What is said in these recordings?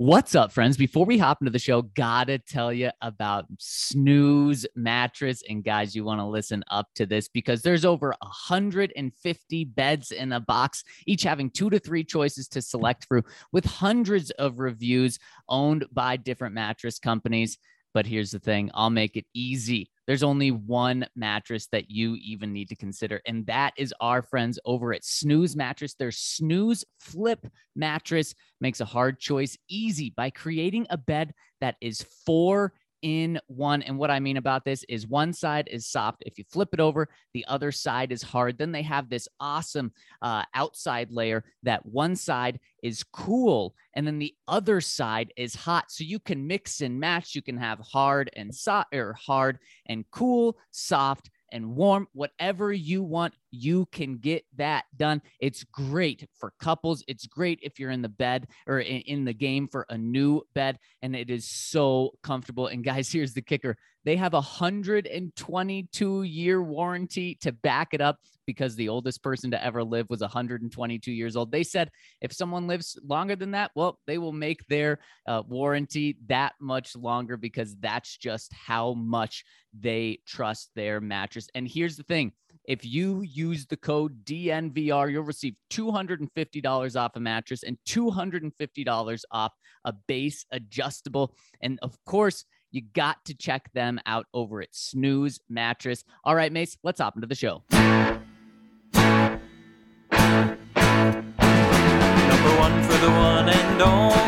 What's up, friends? Before we hop into the show, gotta tell you about Snooze Mattress. And guys, you want to listen up to this because there's over 150 beds in a box, each having two to three choices to select through, with hundreds of reviews owned by different mattress companies. But here's the thing I'll make it easy. There's only one mattress that you even need to consider, and that is our friends over at Snooze Mattress. Their Snooze Flip mattress makes a hard choice easy by creating a bed that is four in one. And what I mean about this is one side is soft. If you flip it over, the other side is hard. Then they have this awesome uh, outside layer that one side is cool and then the other side is hot. So you can mix and match. You can have hard and soft or hard and cool, soft and warm, whatever you want, you can get that done. It's great for couples. It's great if you're in the bed or in the game for a new bed, and it is so comfortable. And guys, here's the kicker they have a 122 year warranty to back it up because the oldest person to ever live was 122 years old. They said if someone lives longer than that, well, they will make their uh, warranty that much longer because that's just how much they trust their mattress. And here's the thing if you use the code DNVR, you'll receive $250 off a mattress and $250 off a base adjustable. And of course, you got to check them out over at Snooze Mattress. All right, Mace, let's hop into the show. Number one for the one and only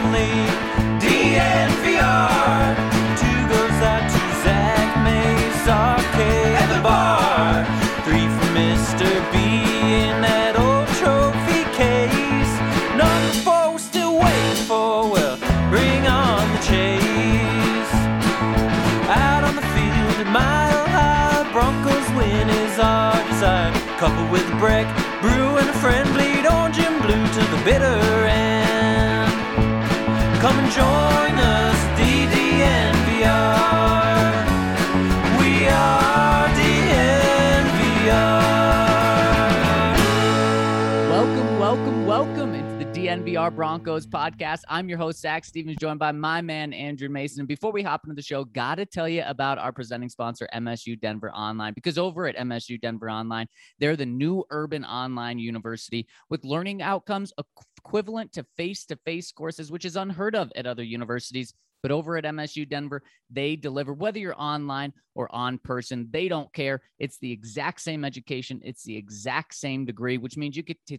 brew and a friend bleed orange and blue to the bitter end. Come and join us, DDNVR. DNVR Broncos podcast. I'm your host, Zac Stevens, joined by my man, Andrew Mason. And before we hop into the show, got to tell you about our presenting sponsor, MSU Denver Online, because over at MSU Denver Online, they're the new urban online university with learning outcomes equivalent to face to face courses, which is unheard of at other universities. But over at MSU Denver, they deliver whether you're online or on person. They don't care. It's the exact same education, it's the exact same degree, which means you get to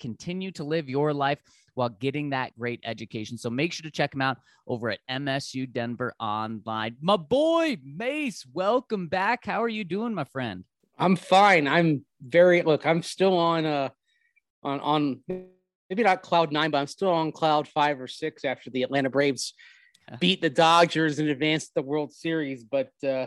continue to live your life while getting that great education. So make sure to check them out over at MSU Denver Online. My boy, Mace, welcome back. How are you doing, my friend? I'm fine. I'm very look, I'm still on uh on on maybe not cloud nine, but I'm still on cloud five or six after the Atlanta Braves beat the Dodgers and advance the World Series, but uh,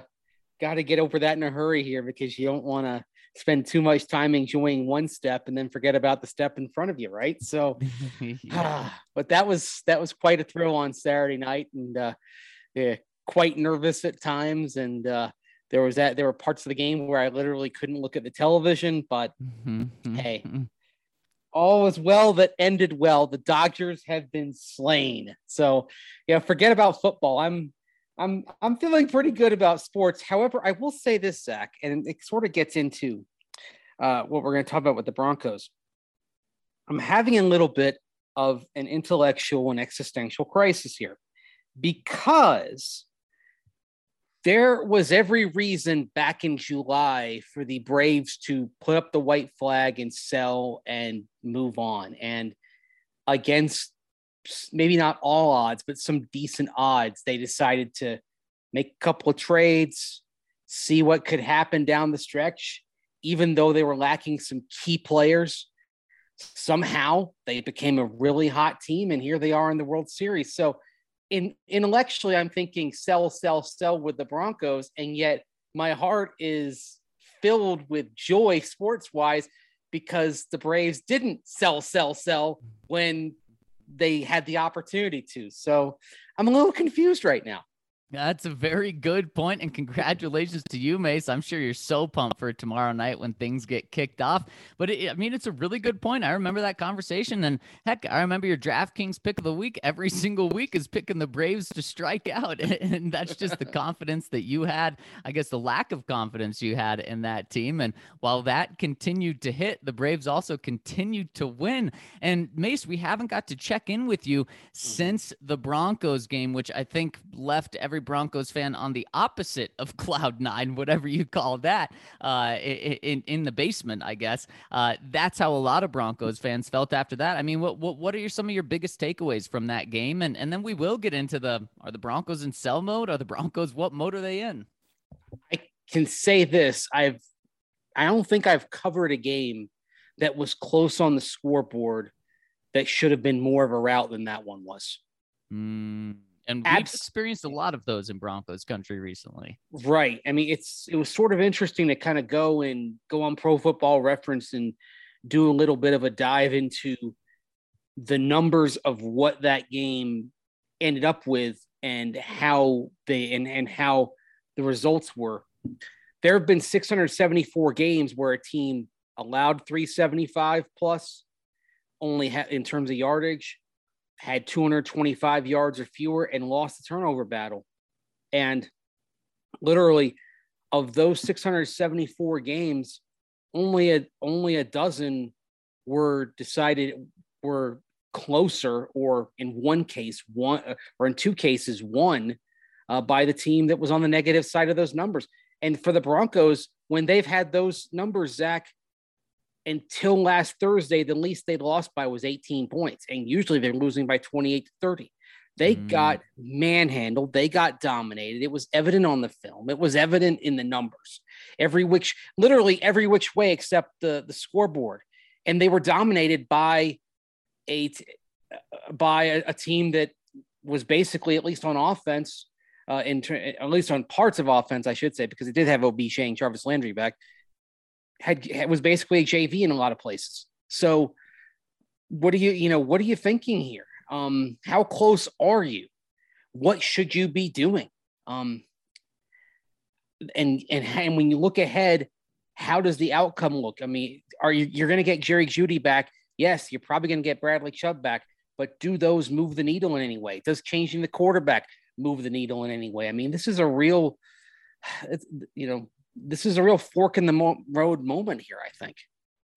got to get over that in a hurry here because you don't want to spend too much time enjoying one step and then forget about the step in front of you, right? So, yeah. but that was that was quite a thrill on Saturday night, and uh, yeah, quite nervous at times, and uh, there was that there were parts of the game where I literally couldn't look at the television, but mm-hmm. hey, mm-hmm all is well that ended well. The Dodgers have been slain. So, yeah, forget about football. I'm I'm I'm feeling pretty good about sports. However, I will say this, Zac, and it sort of gets into uh, what we're going to talk about with the Broncos. I'm having a little bit of an intellectual and existential crisis here because there was every reason back in July for the Braves to put up the white flag and sell and move on. And against maybe not all odds, but some decent odds, they decided to make a couple of trades, see what could happen down the stretch, even though they were lacking some key players. Somehow they became a really hot team, and here they are in the World Series. So in intellectually, I'm thinking sell, sell, sell with the Broncos, and yet my heart is filled with joy sports wise because the Braves didn't sell, sell, sell when they had the opportunity to. So I'm a little confused right now. That's a very good point, and congratulations to you, Mace. I'm sure you're so pumped for tomorrow night when things get kicked off. But it, I mean, it's a really good point. I remember that conversation, and heck, I remember your DraftKings pick of the week every single week is picking the Braves to strike out, and that's just the confidence that you had. I guess the lack of confidence you had in that team, and while that continued to hit, the Braves also continued to win. And Mace, we haven't got to check in with you mm-hmm. since the Broncos game, which I think left every Broncos fan on the opposite of cloud nine, whatever you call that, uh, in in the basement, I guess. Uh, that's how a lot of Broncos fans felt after that. I mean, what what what are your, some of your biggest takeaways from that game? And and then we will get into the are the Broncos in sell mode? Are the Broncos what mode are they in? I can say this: I've I don't think I've covered a game that was close on the scoreboard that should have been more of a route than that one was. Mm. And we've Abs- experienced a lot of those in Broncos country recently. Right. I mean, it's it was sort of interesting to kind of go and go on Pro Football Reference and do a little bit of a dive into the numbers of what that game ended up with and how they and, and how the results were. There have been 674 games where a team allowed 375 plus only ha- in terms of yardage had 225 yards or fewer and lost the turnover battle. And literally, of those 674 games, only a only a dozen were decided were closer, or in one case, one or in two cases, one uh, by the team that was on the negative side of those numbers. And for the Broncos, when they've had those numbers, Zac, until last Thursday, the least they lost by was 18 points. And usually they're losing by 28 to 30. They mm. got manhandled. They got dominated. It was evident on the film. It was evident in the numbers. Every which, literally every which way except the, the scoreboard. And they were dominated by a by a, a team that was basically, at least on offense, uh, in at least on parts of offense, I should say, because it did have OBJ and Jarvis Landry back had was basically a JV in a lot of places. So, what are you, you know, what are you thinking here? Um, how close are you? What should you be doing? Um, and and and when you look ahead, how does the outcome look? I mean, are you you're going to get Jerry Jeudy back? Yes, you're probably going to get Bradley Chubb back, but do those move the needle in any way? Does changing the quarterback move the needle in any way? I mean, this is a real, you know, this is a real fork in the mo- road moment here, I think.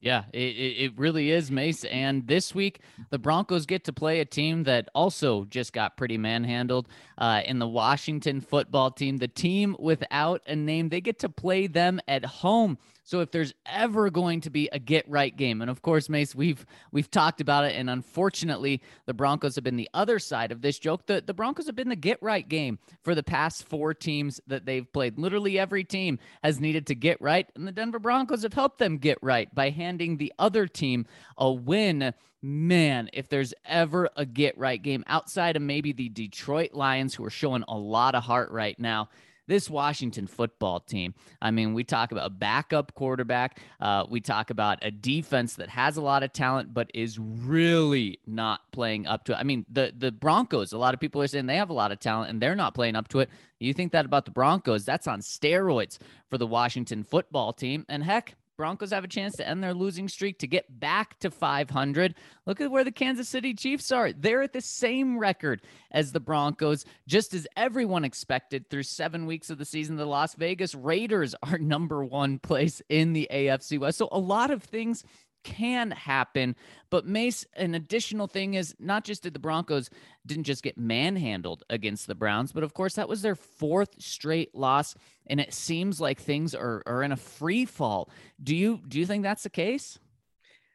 Yeah, it, it really is, Mace. And this week, the Broncos get to play a team that also just got pretty manhandled uh, in the Washington football team, the team without a name. They get to play them at home. So if there's ever going to be a get right game, and of course, Mace, we've we've talked about it, and unfortunately, the Broncos have been the other side of this joke. The the Broncos have been the get right game for the past four teams that they've played. Literally every team has needed to get right, and the Denver Broncos have helped them get right by handing the other team a win man, if there's ever a get right game outside of maybe the Detroit Lions, who are showing a lot of heart right now, this Washington football team. I mean, we talk about a backup quarterback. Uh, we talk about a defense that has a lot of talent, but is really not playing up to it. I mean, the the Broncos. A lot of people are saying they have a lot of talent and they're not playing up to it. You think that about the Broncos? That's on steroids for the Washington football team. And heck, Broncos have a chance to end their losing streak to get back to 500. Look at where the Kansas City Chiefs are. They're at the same record as the Broncos, just as everyone expected through seven weeks of the season. The Las Vegas Raiders are number one place in the AFC West. So a lot of things can happen. But Mace, an additional thing is not just did the Broncos didn't just get manhandled against the Browns, but of course that was their fourth straight loss, and it seems like things are are in a free fall. Do you do you think that's the case?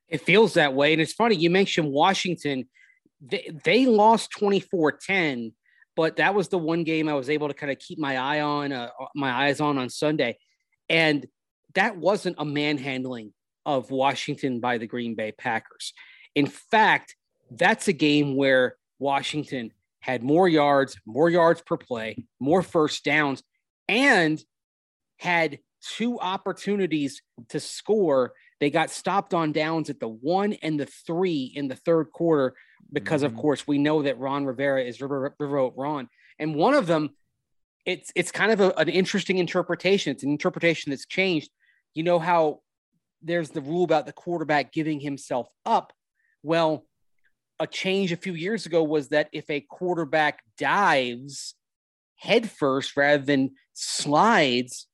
It feels that way, and it's funny you mentioned Washington. They, they lost 24-10 but that was the one game I was able to kind of keep my eye on, uh, my eyes on on Sunday, and that wasn't a manhandling of Washington by the Green Bay Packers. In fact, that's a game where Washington had more yards, more yards per play, more first downs, and had two opportunities to score. They got stopped on downs at the one and the three in the third quarter because, mm-hmm. of course, we know that Ron Rivera is River, River Ron. And one of them, it's it's kind of a, an interesting interpretation. It's an interpretation that's changed. You know how there's the rule about the quarterback giving himself up. Well, a change a few years ago was that if a quarterback dives headfirst rather than slides,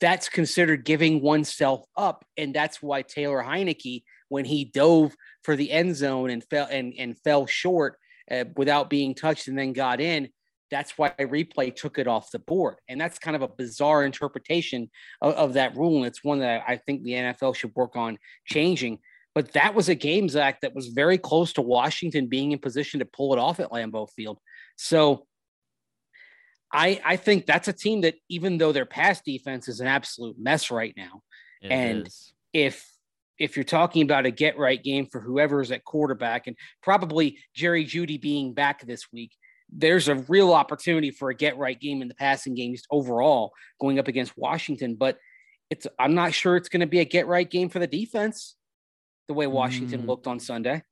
that's considered giving oneself up. And that's why Taylor Heinicke, when he dove for the end zone and fell and, and fell short uh, without being touched and then got in, that's why replay took it off the board. And that's kind of a bizarre interpretation of, of, that rule. And it's one that I think the NFL should work on changing. But that was a game, Zac, that was very close to Washington being in position to pull it off at Lambeau Field. So I, I think that's a team that, even though their pass defense is an absolute mess right now, it and is. if if you're talking about a get right game for whoever's at quarterback, and probably Jerry Jeudy being back this week, there's a real opportunity for a get right game in the passing game just overall going up against Washington. But it's I'm not sure it's going to be a get right game for the defense the way Washington mm. looked on Sunday.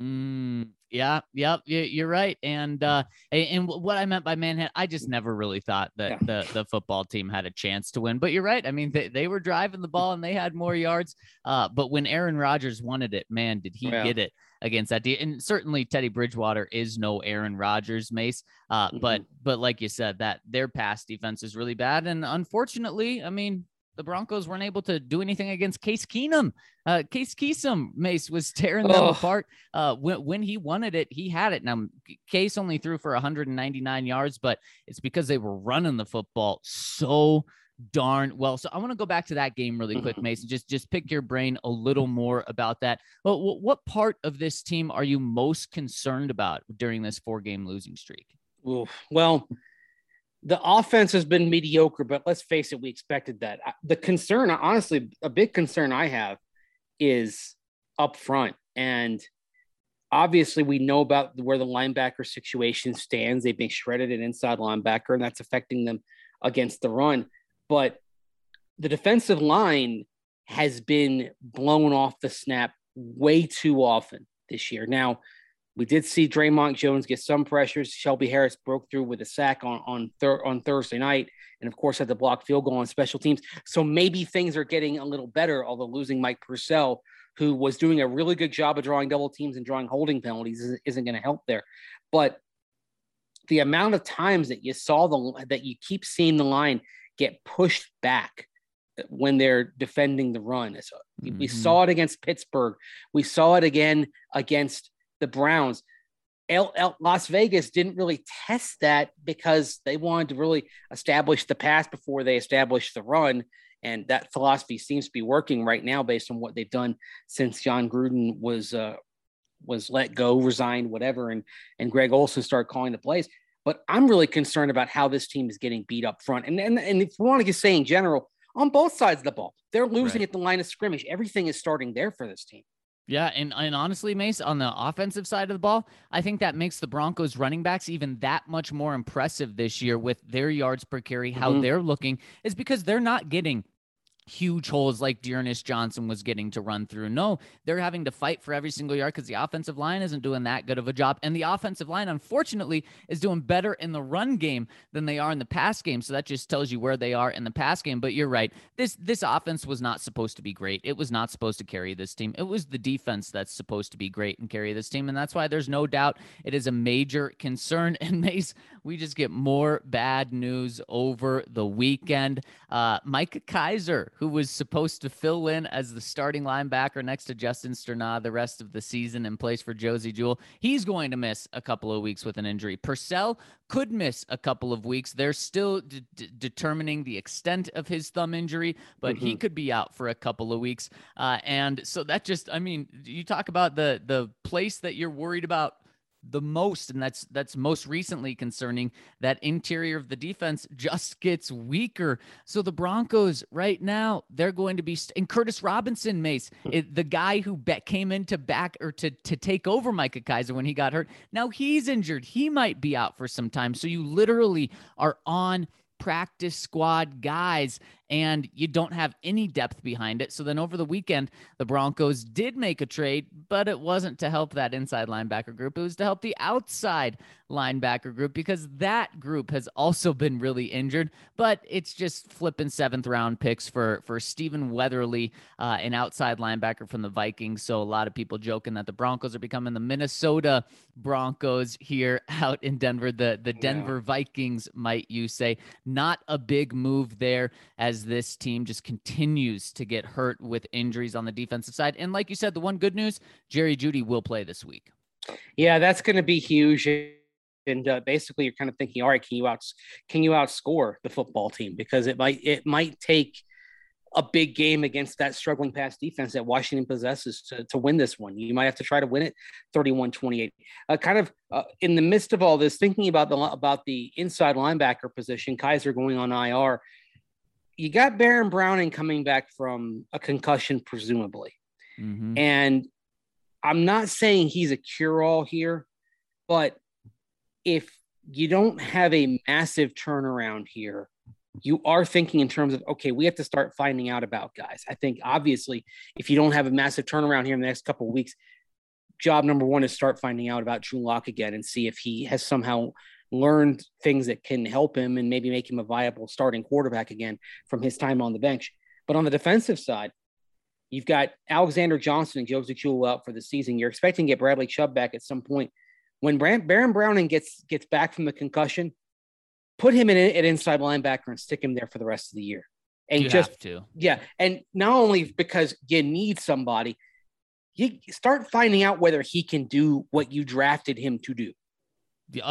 Mm, yeah, yep, you're right. And uh, and what I meant by Manhattan, I just never really thought that yeah. the the football team had a chance to win. But you're right. I mean, they, they were driving the ball and they had more yards. Uh, but when Aaron Rodgers wanted it, man, did he yeah. get it against that team? And certainly Teddy Bridgewater is no Aaron Rodgers, Mace. Uh, mm-hmm. but but like you said, that their pass defense is really bad. And unfortunately, I mean, the Broncos weren't able to do anything against Case Keenum. Uh, Case Keenum, Mace was tearing them oh. apart. Uh, when, when he wanted it, he had it. Now, Case only threw for 199 yards, but it's because they were running the football so darn well. So I want to go back to that game really quick, mm-hmm. Mason. Just just pick your brain a little more about that. Well, what part of this team are you most concerned about during this four game losing streak? Oof. Well, the offense has been mediocre, but let's face it, we expected that. The concern, honestly, a big concern I have is up front. And obviously, we know about where the linebacker situation stands. They've been shredded an inside linebacker, and that's affecting them against the run. But the defensive line has been blown off the snap way too often this year. Now, we did see Dre'Mont Jones get some pressures. Shelby Harris broke through with a sack on on, thir- on Thursday night, and of course had the block field goal on special teams. So maybe things are getting a little better. Although losing Mike Purcell, who was doing a really good job of drawing double teams and drawing holding penalties, isn't, isn't going to help there. But the amount of times that you saw the that you keep seeing the line get pushed back when they're defending the run. So mm-hmm. We saw it against Pittsburgh. We saw it again against the Browns. Las Vegas didn't really test that because they wanted to really establish the pass before they established the run. And that philosophy seems to be working right now based on what they've done since Jon Gruden was uh, was let go, resigned, whatever, and and Greg Olson started calling the plays. But I'm really concerned about how this team is getting beat up front. And and, and if we want to just say in general, on both sides of the ball, they're losing right. at the line of scrimmage. Everything is starting there for this team. Yeah, and, and honestly, Mace, on the offensive side of the ball, I think that makes the Broncos running backs even that much more impressive this year with their yards per carry, how mm-hmm. they're looking, is because they're not getting huge holes like D'Ernest Johnson was getting to run through. No, they're having to fight for every single yard because the offensive line isn't doing that good of a job. And the offensive line, unfortunately, is doing better in the run game than they are in the pass game. So that just tells you where they are in the pass game. But you're right. This this offense was not supposed to be great. It was not supposed to carry this team. It was the defense that's supposed to be great and carry this team. And that's why there's no doubt it is a major concern. And Mace, we just get more bad news over the weekend. Uh, Micah Kiser, who was supposed to fill in as the starting linebacker next to Justin Strnad the rest of the season in place for Josey Jewell, he's going to miss a couple of weeks with an injury. Purcell could miss a couple of weeks. They're still d- d- determining the extent of his thumb injury, but mm-hmm. he could be out for a couple of weeks. Uh, and so that just, I mean, you talk about the the place that you're worried about the most and that's that's most recently concerning that interior of the defense just gets weaker. So the broncos right now they're going to be st- and curtis robinson mace hmm. it, the guy who bet came in to back or to to take over micah kiser when he got hurt now he's injured. He might be out for some time. So you literally are on practice squad guys and you don't have any depth behind it. So then over the weekend, the Broncos did make a trade, but it wasn't to help that inside linebacker group. It was to help the outside linebacker group because that group has also been really injured. But it's just flipping seventh round picks for for Stephen Weatherly, uh, an outside linebacker from the Vikings. So a lot of people joking that the Broncos are becoming the Minnesota Broncos here out in Denver. The the Denver yeah. Vikings, might you say? Not a big move there as this team just continues to get hurt with injuries on the defensive side. And like you said, the one good news Jerry Jeudy will play this week. Yeah, that's going to be huge. And uh, basically, you're kind of thinking, all right, can you out can you outscore the football team because it might it might take a big game against that struggling pass defense that Washington possesses to, to win this one. You might have to try to win it 31 28. Uh, kind of uh, in the midst of all this, thinking about the about the inside linebacker position, Kiser going on IR you got Baron Browning coming back from a concussion, presumably. Mm-hmm. And I'm not saying he's a cure all here, but if you don't have a massive turnaround here, you are thinking in terms of, okay, we have to start finding out about guys. I think obviously, if you don't have a massive turnaround here in the next couple of weeks, job number one is start finding out about Drew Lock again and see if he has somehow learned things that can help him and maybe make him a viable starting quarterback again from his time on the bench. But on the defensive side, you've got Alexander Johnson and Josey Jewell out for the season. You're expecting to get Bradley Chubb back at some point. When Baron Browning gets gets back from the concussion, put him in an inside linebacker and stick him there for the rest of the year. And you just to. Yeah. And not only because you need somebody, you start finding out whether he can do what you drafted him to do.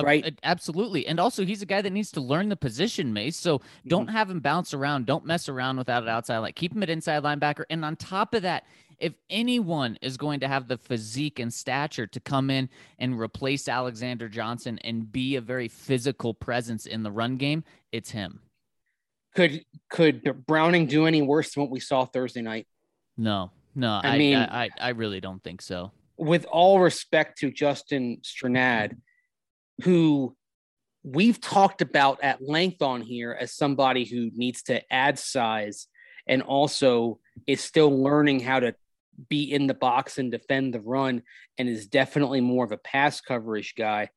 Right. Absolutely. And also, he's a guy that needs to learn the position, Mace. So don't mm-hmm. have him bounce around. Don't mess around without it outside. Like keep him at inside linebacker. And on top of that, if anyone is going to have the physique and stature to come in and replace Alexander Johnson and be a very physical presence in the run game, it's him. Could could Browning do any worse than what we saw Thursday night? No, no. I, I mean, I, I, I really don't think so. With all respect to Justin Strnad, who we've talked about at length on here as somebody who needs to add size and also is still learning how to be in the box and defend the run and is definitely more of a pass coverage guy.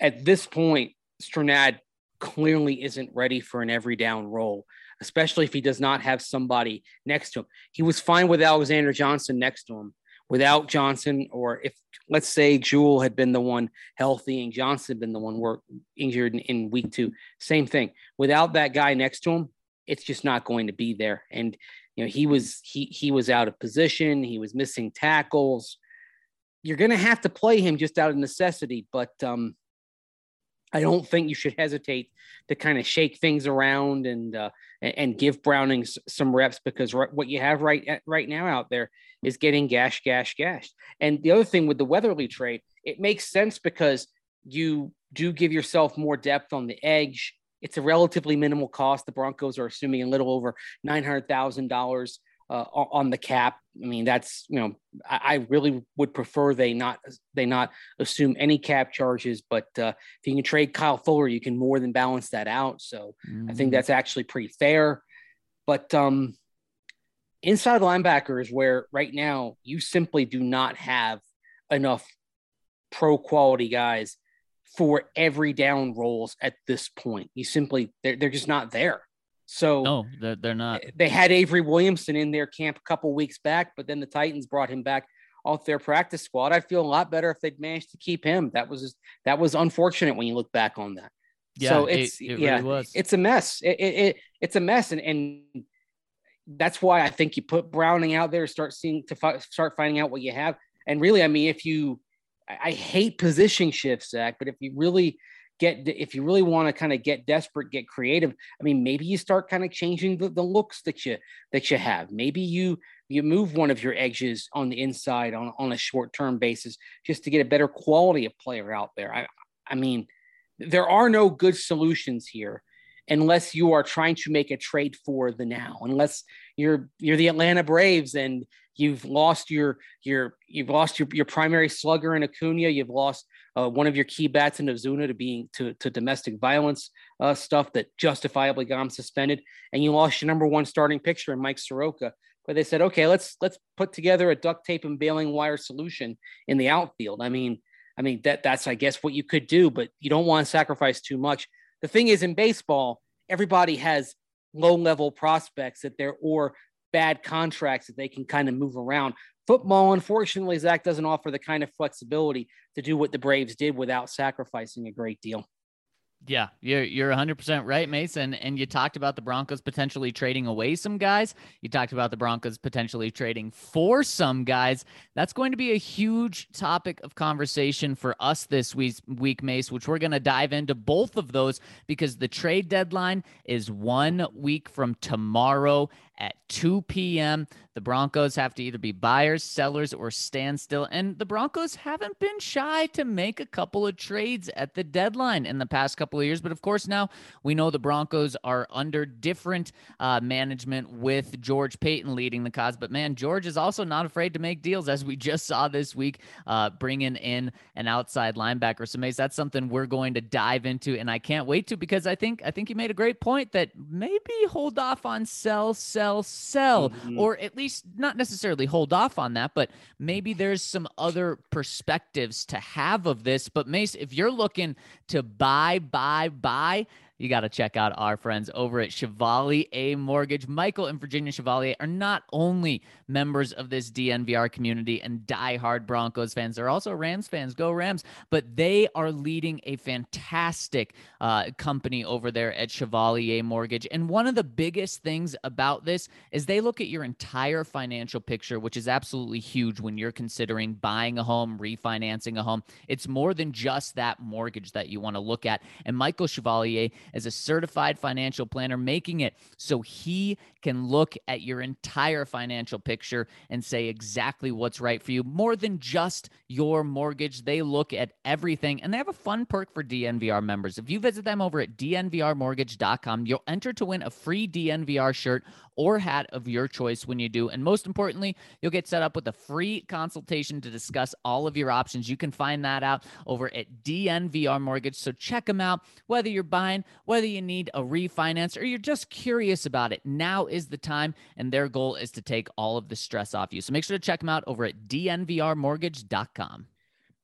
At this point, Strnad clearly isn't ready for an every down role, especially if he does not have somebody next to him. He was fine with Alexander Johnson next to him, without Johnson, or if let's say Jewell had been the one healthy and Johnson had been the one work injured in, in week two, same thing. Without that guy next to him, it's just not going to be there. And you know, he was he he was out of position, he was missing tackles. You're gonna have to play him just out of necessity, but um I don't think you should hesitate to kind of shake things around and uh, and give Browning some reps because what you have right right now out there is getting gash, gash, gash. And the other thing with the Weatherly trade, it makes sense because you do give yourself more depth on the edge. It's a relatively minimal cost. The Broncos are assuming a little over nine hundred thousand dollars uh, on the cap. I mean, that's you know, I, I, really would prefer they not they not assume any cap charges. But uh, if you can trade Kyle Fuller, you can more than balance that out. So mm-hmm. I think mm-hmm. that's actually pretty fair. But um, inside linebacker is where right now you simply do not have enough pro quality guys for every down roles at this point. You simply they're, they're just not there. So no, they're, they're not. Eh, they had Avery Williamson in their camp a couple weeks back, but then the Titans brought him back off their practice squad. I'd feel a lot better if they'd managed to keep him. That was that was unfortunate when you look back on that. Yeah, so it's it, it yeah, really was. it's a mess. It, it, it it's a mess, and and that's why I think you put Browning out there, start seeing to fi- start finding out what you have. And really, I mean, if you, I, I hate position shifts, Zac, but if you really get, if you really want to kind of get desperate, get creative, I mean, maybe you start kind of changing the, the looks that you that you have. Maybe you you move one of your edges on the inside on on a short term basis just to get a better quality of player out there. I I mean, there are no good solutions here unless you are trying to make a trade for the now unless you're you're the Atlanta Braves and you've lost your your you've lost your, your primary slugger in Acuna you've lost uh, one of your key bats in Ozuna to being to, to domestic violence uh, stuff that justifiably got him suspended. And you lost your number one starting pitcher in Mike Soroka but they said okay let's let's put together a duct tape and baling wire solution in the outfield. I mean I mean that that's I guess what you could do but you don't want to sacrifice too much. The thing is in baseball, everybody has low level prospects that they're or bad contracts that they can kind of move around. Football, unfortunately, Zac doesn't offer the kind of flexibility to do what the Braves did without sacrificing a great deal. Yeah, you're you're 100% right, Mason. And you talked about the Broncos potentially trading away some guys. You talked about the Broncos potentially trading for some guys. That's going to be a huge topic of conversation for us this week, week Mace, which we're going to dive into both of those because the trade deadline is one week from tomorrow at 2 p.m. The Broncos have to either be buyers, sellers, or stand still. And the Broncos haven't been shy to make a couple of trades at the deadline in the past couple of years. But of course, now we know the Broncos are under different uh, management with George Paton leading the cause. But man, George is also not afraid to make deals, as we just saw this week, uh, bringing in an outside linebacker. So, Mace, that's something we're going to dive into, and I can't wait to because I think I think you made a great point that maybe hold off on sell, sell sell, sell, mm-hmm. or at least not necessarily hold off on that, but maybe there's some other perspectives to have of this. But Mace, if you're looking to buy, buy, buy, you got to check out our friends over at Chevalier A Mortgage. Michael and Virginia Chevalier are not only members of this DNVR community and diehard Broncos fans, they're also Rams fans. Go Rams! But they are leading a fantastic uh, company over there at Chevalier Mortgage. And one of the biggest things about this is they look at your entire financial picture, which is absolutely huge when you're considering buying a home, refinancing a home. It's more than just that mortgage that you want to look at. And Michael Chevalier as a certified financial planner, making it so he can look at your entire financial picture and say exactly what's right for you. More than just your mortgage, they look at everything and they have a fun perk for DNVR members. If you visit them over at dnvrmortgage.com, you'll enter to win a free DNVR shirt or hat of your choice when you do. And most importantly, you'll get set up with a free consultation to discuss all of your options. You can find that out over at DNVR Mortgage. So check them out, whether you're buying, whether you need a refinance, or you're just curious about it. Now is the time, and their goal is to take all of the stress off you. So make sure to check them out over at dnvrmortgage.com.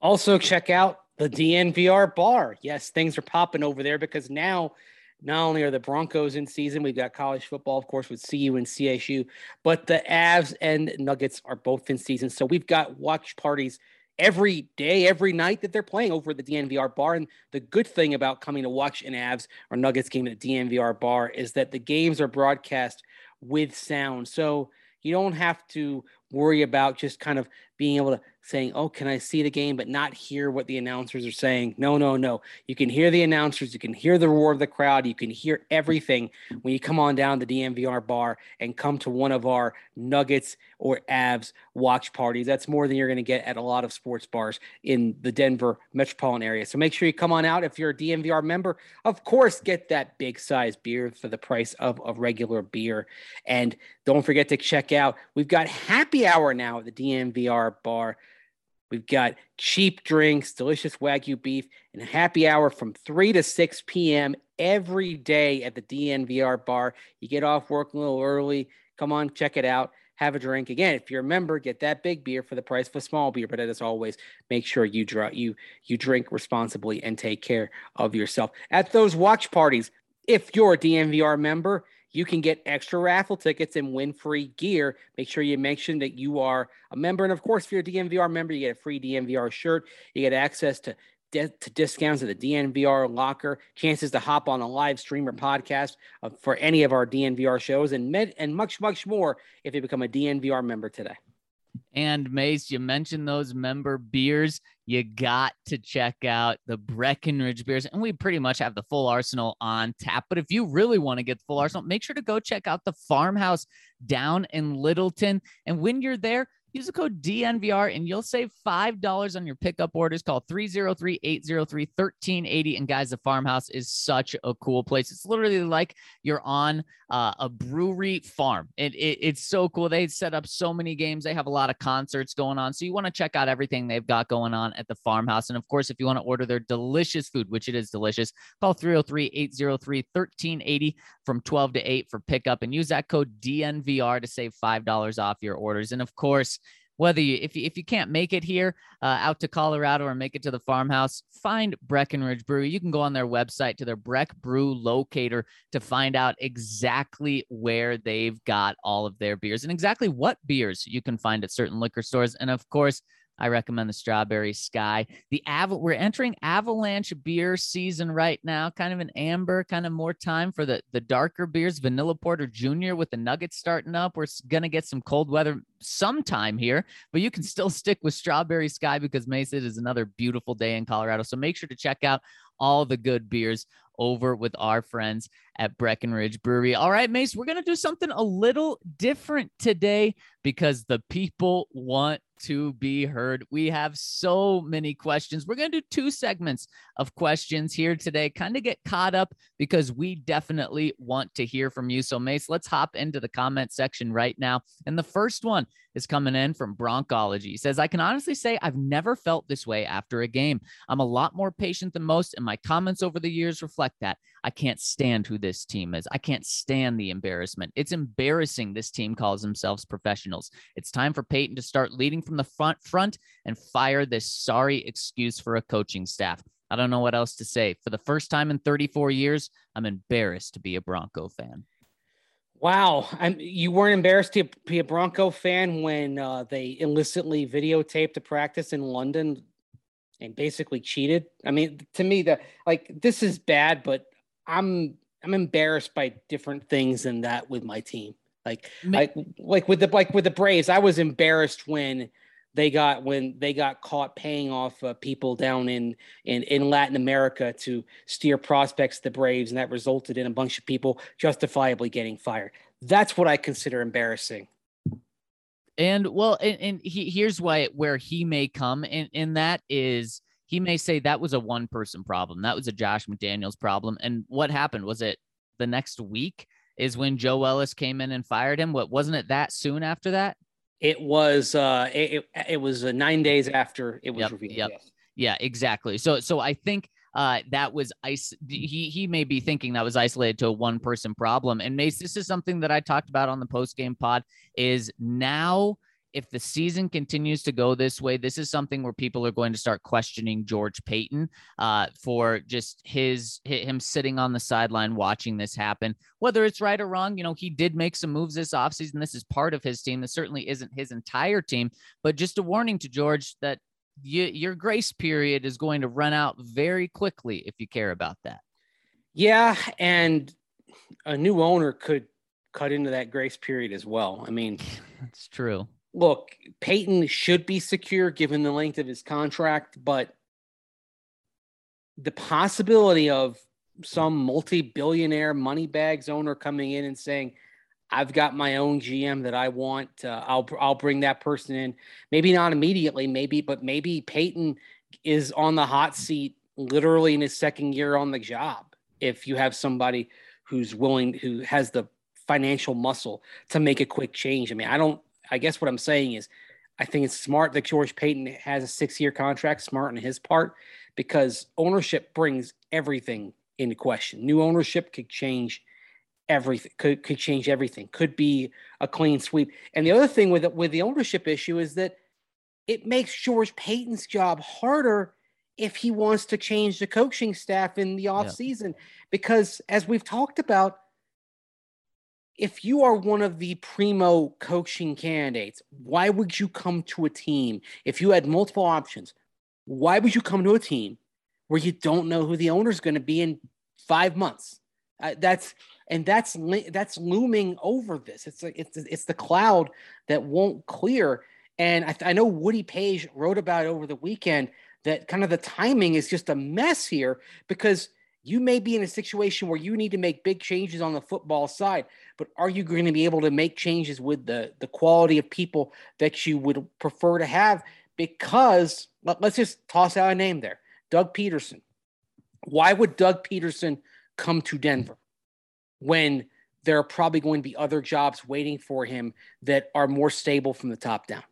Also, check out the DNVR bar. Yes, things are popping over there because now not only are the Broncos in season, we've got college football, of course, with CU and CSU, but the Avs and Nuggets are both in season. So we've got watch parties every day, every night that they're playing over at the DNVR bar. And the good thing about coming to watch an Avs or Nuggets game at the DNVR bar is that the games are broadcast with sound. So you don't have to worry about just kind of being able to saying, "Oh, can I see the game?" but not hear what the announcers are saying. No, no, no. You can hear the announcers. You can hear the roar of the crowd. You can hear everything when you come on down the DNVR bar and come to one of our Nuggets or Avs watch parties. That's more than you're going to get at a lot of sports bars in the Denver metropolitan area. So make sure you come on out. If you're a DNVR member, of course, get that big size beer for the price of a regular beer. And don't forget to check out. We've got happy hour now at the DNVR bar. We've got cheap drinks, delicious Wagyu beef, and happy hour from 3 to 6 p.m. every day at the DNVR bar. You get off work a little early. Come on, check it out. Have a drink. Again, if you're a member, get that big beer for the price of a small beer. But as always, make sure you draw you you drink responsibly and take care of yourself. At those watch parties, if you're a DNVR member, you can get extra raffle tickets and win free gear. Make sure you mention that you are a member. And of course, if you're a DNVR member, you get a free DNVR shirt. You get access to to discounts at the DNVR locker, chances to hop on a live stream or podcast uh, for any of our DNVR shows, and med- and much much more if you become a DNVR member today. And Mace, you mentioned those member beers. You got to check out the Breckenridge beers. And we pretty much have the full arsenal on tap. But if you really want to get the full arsenal, make sure to go check out the farmhouse down in Littleton. And when you're there, Use the code DNVR and you'll save $5 on your pickup orders. Call 303 803 1380. And guys, the farmhouse is such a cool place. It's literally like you're on uh, a brewery farm. It, it, it's so cool. They set up so many games, they have a lot of concerts going on. So you want to check out everything they've got going on at the farmhouse. And of course, if you want to order their delicious food, which it is delicious, call 303 803 1380 from 12 to 8 for pickup and use that code DNVR to save $5 off your orders. And of course, whether you if you, if you can't make it here uh, out to Colorado or make it to the farmhouse, find Breckenridge Brewery. You can go on their website to their Breck Brew locator to find out exactly where they've got all of their beers and exactly what beers you can find at certain liquor stores. And of course, I recommend the Strawberry Sky. The Av- we're entering Avalanche beer season right now, kind of an amber, kind of more time for the the darker beers. Vanilla Porter Junior with the Nuggets starting up. We're gonna get some cold weather sometime here, but you can still stick with Strawberry Sky because Mesa is another beautiful day in Colorado. So make sure to check out all the good beers over with our friends at Breckenridge Brewery. All right, Mace, we're going to do something a little different today because the people want to be heard. We have so many questions. We're going to do two segments of questions here today, kind of get caught up because we definitely want to hear from you. So, Mace, let's hop into the comment section right now. And the first one is coming in from Broncology. He says, I can honestly say I've never felt this way after a game. I'm a lot more patient than most, and my comments over the years reflect that. I can't stand who this team is. I can't stand the embarrassment. It's embarrassing this team calls themselves professionals. It's time for Paton to start leading from the front front and fire this sorry excuse for a coaching staff. I don't know what else to say. For the first time in 34 years, I'm embarrassed to be a Bronco fan. Wow, I'm, you weren't embarrassed to be a Bronco fan when uh, they illicitly videotaped a practice in London and basically cheated. I mean, to me, that like this is bad, but I'm I'm embarrassed by different things than that with my team. Like like like with the like with the Braves, I was embarrassed when they got when they got caught paying off uh, people down in, in in Latin America to steer prospects to the Braves, and that resulted in a bunch of people justifiably getting fired. That's what I consider embarrassing. And well, and, and he, here's why where he may come in, in that is he may say that was a one person problem. That was a Josh McDaniels problem. And what happened? Was it the next week is when Joe Ellis came in and fired him? What wasn't it that soon after that? It was uh it, it was uh, 9 days after it was yep, revealed. Yep. Yes. Yeah, exactly. So so I think uh, that was ice. He he may be thinking that was isolated to a one person problem. And Mace, this is something that I talked about on the post game pod. Is now if the season continues to go this way, this is something where people are going to start questioning George Paton uh, for just his him sitting on the sideline watching this happen. Whether it's right or wrong, you know, he did make some moves this offseason. This is part of his team. This certainly isn't his entire team, but just a warning to George that you, your grace period is going to run out very quickly if you care about that. Yeah, and a new owner could cut into that grace period as well. I mean, that's true look, Paton should be secure given the length of his contract, but the possibility of some multi-billionaire money bags owner coming in and saying, "I've got my own GM that I want. Uh, I'll I'll bring that person in. Maybe not immediately, maybe, but maybe Paton is on the hot seat literally in his second year on the job. If you have somebody who's willing, who has the financial muscle to make a quick change. I mean, I don't I guess what I'm saying is, I think it's smart that George Paton has a six year contract, smart on his part, because ownership brings everything into question. New ownership could change everything, could, could change everything, could be a clean sweep. And the other thing with, with the ownership issue is that it makes George Paton's job harder if he wants to change the coaching staff in the offseason. Yeah. Because as we've talked about, if you are one of the primo coaching candidates, why would you come to a team if you had multiple options? Why would you come to a team where you don't know who the owner is going to be in five months? Uh, that's and that's that's looming over this. It's like it's it's the cloud that won't clear. And I, I know Woody Paige wrote about over the weekend that kind of the timing is just a mess here because you may be in a situation where you need to make big changes on the football side, but are you going to be able to make changes with the the quality of people that you would prefer to have? Because let, us just toss out a name there, Doug Pederson. Why would Doug Pederson come to Denver when there are probably going to be other jobs waiting for him that are more stable from the top down?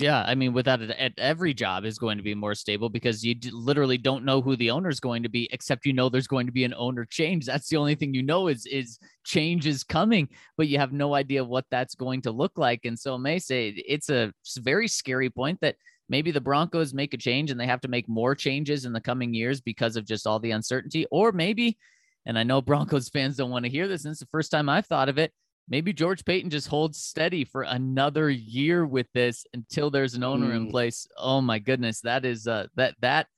Yeah, I mean, without it, every job is going to be more stable because you literally don't know who the owner is going to be, except you know there's going to be an owner change. That's the only thing you know is is change is coming, but you have no idea what that's going to look like. And so, may say it's a very scary point that maybe the Broncos make a change and they have to make more changes in the coming years because of just all the uncertainty, or maybe, and I know Broncos fans don't want to hear this, and it's the first time I've thought of it maybe George Paton just holds steady for another year with this until there's an owner mm. in place. Oh my goodness, that is uh that that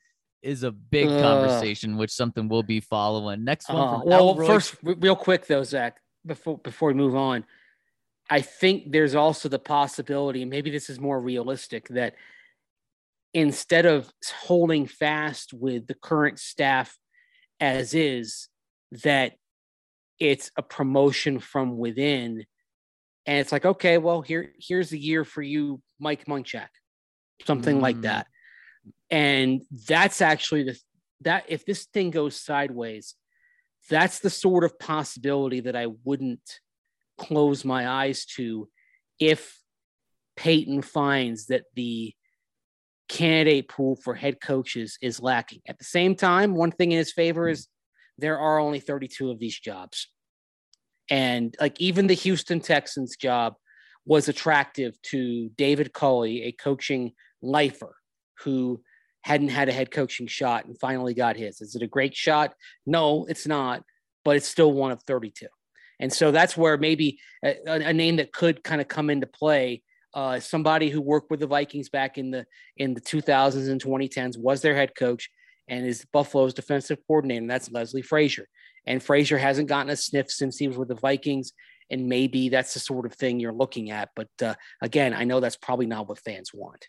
is a big uh, conversation, which something we'll be following. Next one. Uh, well, Elroy. first, real quick though, Zac, before before we move on, I think there's also the possibility, and maybe this is more realistic, that instead of holding fast with the current staff as is, that it's a promotion from within. And it's like, okay, well, here, here's the year for you, Mike Munchak, something mm. like that. And that's actually the that if this thing goes sideways, that's the sort of possibility that I wouldn't close my eyes to if Paton finds that the candidate pool for head coaches is lacking. At the same time, one thing in his favor is there are only 32 of these jobs. And like even the Houston Texans job was attractive to David Culley, a coaching lifer who hadn't had a head coaching shot and finally got his. Is it a great shot? No, it's not, but it's still one of 32. And so that's where maybe a, a name that could kind of come into play. Uh, somebody who worked with the Vikings back in the in the 2000s and 2010s was their head coach and is Buffalo's defensive coordinator. And that's Leslie Frazier. And Frazier hasn't gotten a sniff since he was with the Vikings. And maybe that's the sort of thing you're looking at. But uh, again, I know that's probably not what fans want.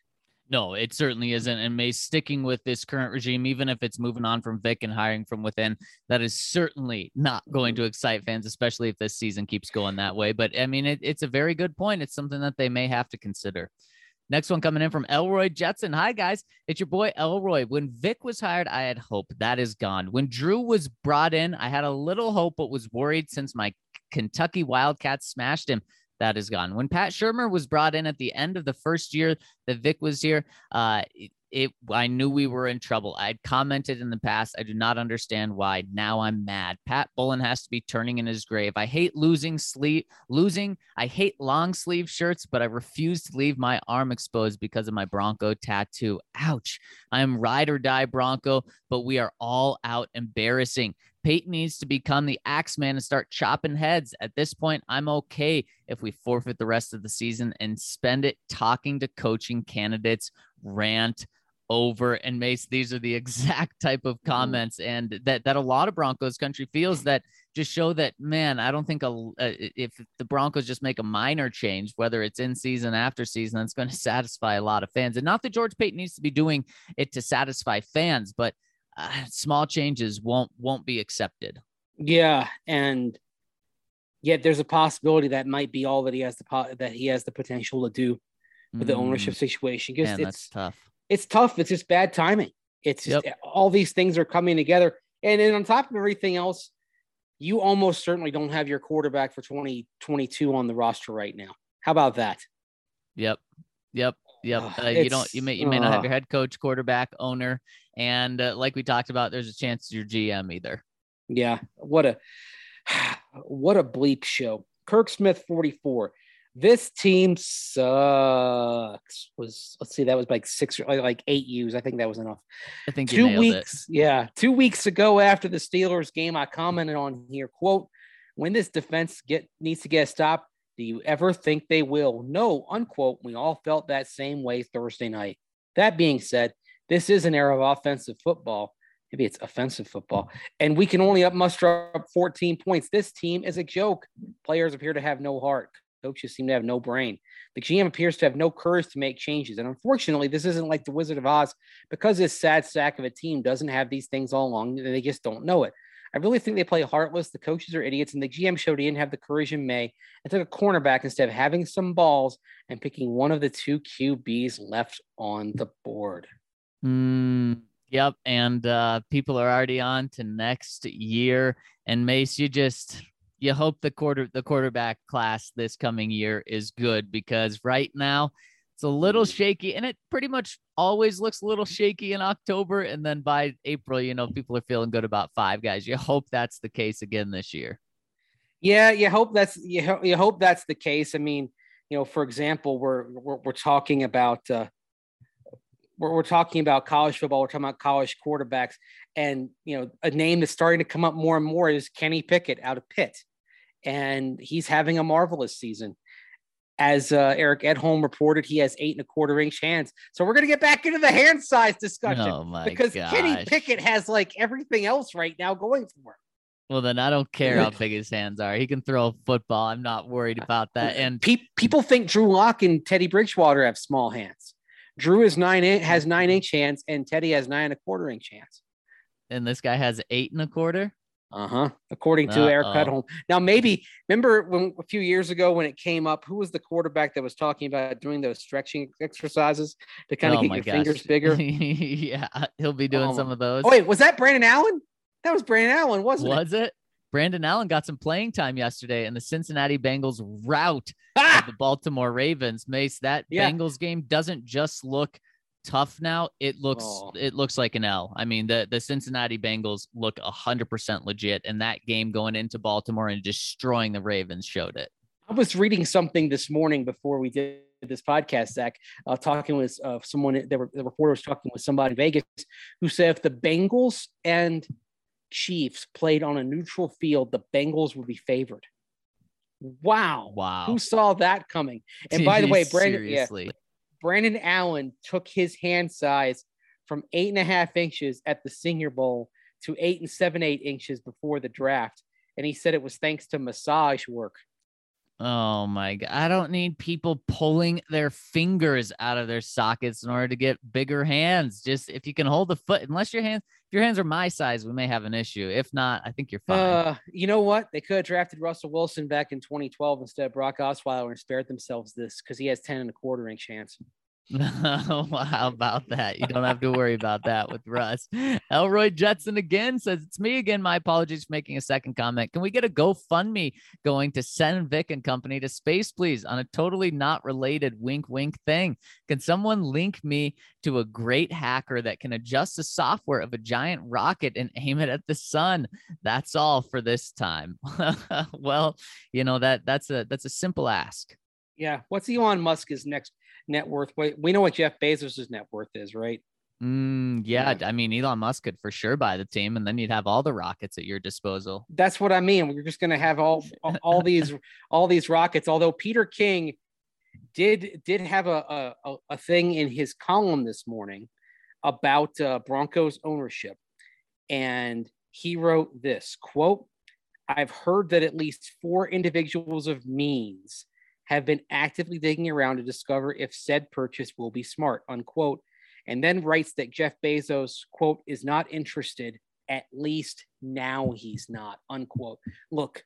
No, it certainly isn't. And May sticking with this current regime, even if it's moving on from Vic and hiring from within, that is certainly not going to excite fans, especially if this season keeps going that way. But I mean, it, it's a very good point. It's something that they may have to consider. Next one coming in from Elroy Jetson. Hi, guys. It's your boy Elroy. When Vic was hired, I had hope. That is gone. When Drew was brought in, I had a little hope, but was worried since my Kentucky Wildcats smashed him. That is gone. When Pat Shurmur was brought in at the end of the first year that Vic was here, uh, it I knew we were in trouble. I'd commented in the past. I do not understand why. Now I'm mad. Pat Bowlen has to be turning in his grave. I hate losing sleep losing. I hate long sleeve shirts, but I refuse to leave my arm exposed because of my Bronco tattoo. Ouch. I am ride or die Bronco, but we are all out embarrassing. Paton needs to become the Axeman and start chopping heads. At this point, I'm okay if we forfeit the rest of the season and spend it talking to coaching candidates. Rant over and Mace. These are the exact type of mm-hmm. comments and that that a lot of Broncos country feels that just show that man. I don't think a, uh, if the Broncos just make a minor change, whether it's in season after season, that's going to satisfy a lot of fans. And not that George Paton needs to be doing it to satisfy fans, but uh, small changes won't won't be accepted. Yeah, and yet there's a possibility that might be all that he has the po- that he has the potential to do with the ownership mm. situation. Because it's tough it's tough. It's just bad timing. It's just, yep. all these things are coming together. And then on top of everything else, you almost certainly don't have your quarterback for 2022 on the roster right now. How about that? Yep. Yep. Yep. Uh, you don't, you may, you may uh, not have your head coach, quarterback, owner. And uh, like we talked about, there's a chance your GM either. Yeah. What a, what a bleep show. Kirk Smith, 44 this team sucks was let's see that was like six or like eight U's. I think that was enough. I think two weeks, it. yeah, two weeks ago after the Steelers game, I commented on here quote. when this defense get needs to get a stop, do you ever think they will? No, unquote. We all felt that same way Thursday night. That being said, this is an era of offensive football. Maybe it's offensive football. And we can only up muster up 14 points. This team is a joke. Players appear to have no heart. Coaches seem to have no brain. The GM appears to have no courage to make changes. And unfortunately, this isn't like the Wizard of Oz because this sad sack of a team doesn't have these things all along. They just don't know it. I really think they play heartless. The coaches are idiots, and the GM showed he didn't have the courage in May and took a cornerback instead of having some balls and picking one of the two QBs left on the board. Mm, yep. And uh, people are already on to next year. And Mace, you just you hope the quarter the quarterback class this coming year is good because right now it's a little shaky and it pretty much always looks a little shaky in October and then by April you know people are feeling good about five guys. You hope that's the case again this year. Yeah you hope that's you, ho- you hope that's the case. I mean you know for example we're we're, we're talking about uh we're, we're talking about college football we're talking about college quarterbacks and you know a name that's starting to come up more and more is kenny pickett out of pitt and he's having a marvelous season. As uh, Eric Edholm reported, he has eight and a quarter inch hands. So we're going to get back into the hand size discussion oh because gosh. Kenny Pickett has like everything else right now going for him. Well, then I don't care how big his hands are. He can throw a football. I'm not worried about that. And Pe- people think Drew Lock and Teddy Bridgewater have small hands. Drew is nine in- has nine inch hands, and Teddy has nine and a quarter inch hands. and this guy has eight and a quarter. Uh huh. According to Eric Uh-oh. Edholm. Now, maybe remember when a few years ago when it came up, who was the quarterback that was talking about doing those stretching exercises to kind of Oh get your gosh. fingers bigger? yeah, he'll be doing Oh some of those. Oh, wait, was that Brandon Allen? That was Brandon Allen, wasn't it? Was it? Brandon Allen got some playing time yesterday in the Cincinnati Bengals rout Ah! of the Baltimore Ravens. Mace, that Yeah. Bengals game doesn't just look tough now. It looks Oh. it looks like an L. I mean, the the Cincinnati Bengals look 100% legit and that game going into Baltimore and destroying the Ravens showed it. I was reading something this morning before we did this podcast, Zac, uh, talking with uh, someone, the, the reporter was talking with somebody in Vegas who said if the Bengals and Chiefs played on a neutral field, the Bengals would be favored. Wow. Wow. Who saw that coming? And by the way, Brandon, yeah, Seriously. Brandon Allen took his hand size from eight and a half inches at the Senior Bowl to eight and seven eight inches before the draft, and he said it was thanks to massage work. Oh my god. I don't need people pulling their fingers out of their sockets in order to get bigger hands. Just if you can hold the foot, unless your hands if your hands are my size, we may have an issue. If not, I think you're fine. Uh, you know what? They could have drafted Russell Wilson back in 2012 instead of Brock Osweiler and spared themselves this because he has 10 and a quarter inch hands. how about that? You don't have to worry about that with Russ. Elroy Jetson again says, It's me again. My apologies for making a second comment. Can we get a GoFundMe going to send Vic and company to space, please, on a totally not related wink wink thing? Can someone link me to a great hacker that can adjust the software of a giant rocket and aim it at the sun? That's all for this time. well, you know, that that's a that's a simple ask. Yeah. What's Elon Musk's next net worth? We know what Jeff Bezos' net worth is, right? Mm, yeah, Yeah. I mean, Elon Musk could for sure buy the team, and then you'd have all the rockets at your disposal. That's what I mean. We're just going to have all all- all these all these rockets. Although Peter King did did have a a, a thing in his column this morning about uh, Broncos ownership, and he wrote this quote: "I've heard that at least four individuals of means have been actively digging around to discover if said purchase will be smart." Unquote. And then writes that Jeff Bezos quote is not interested at least now he's not unquote look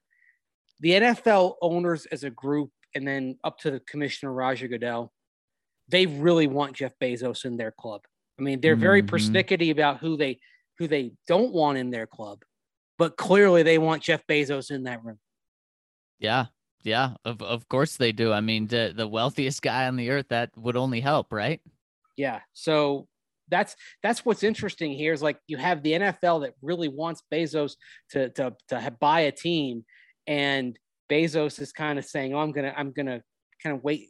the nfl owners as a group and then up to the commissioner roger goodell they really want jeff bezos in their club i mean they're very Mhm. persnickety about who they who they don't want in their club but clearly they want jeff bezos in that room Yeah, yeah, of of course they do. I mean, the the wealthiest guy on the earth that would only help, right? yeah so that's that's what's interesting here is like you have the NFL that really wants Bezos to to to buy a team, and Bezos is kind of saying, "Oh, I'm gonna I'm gonna kind of wait,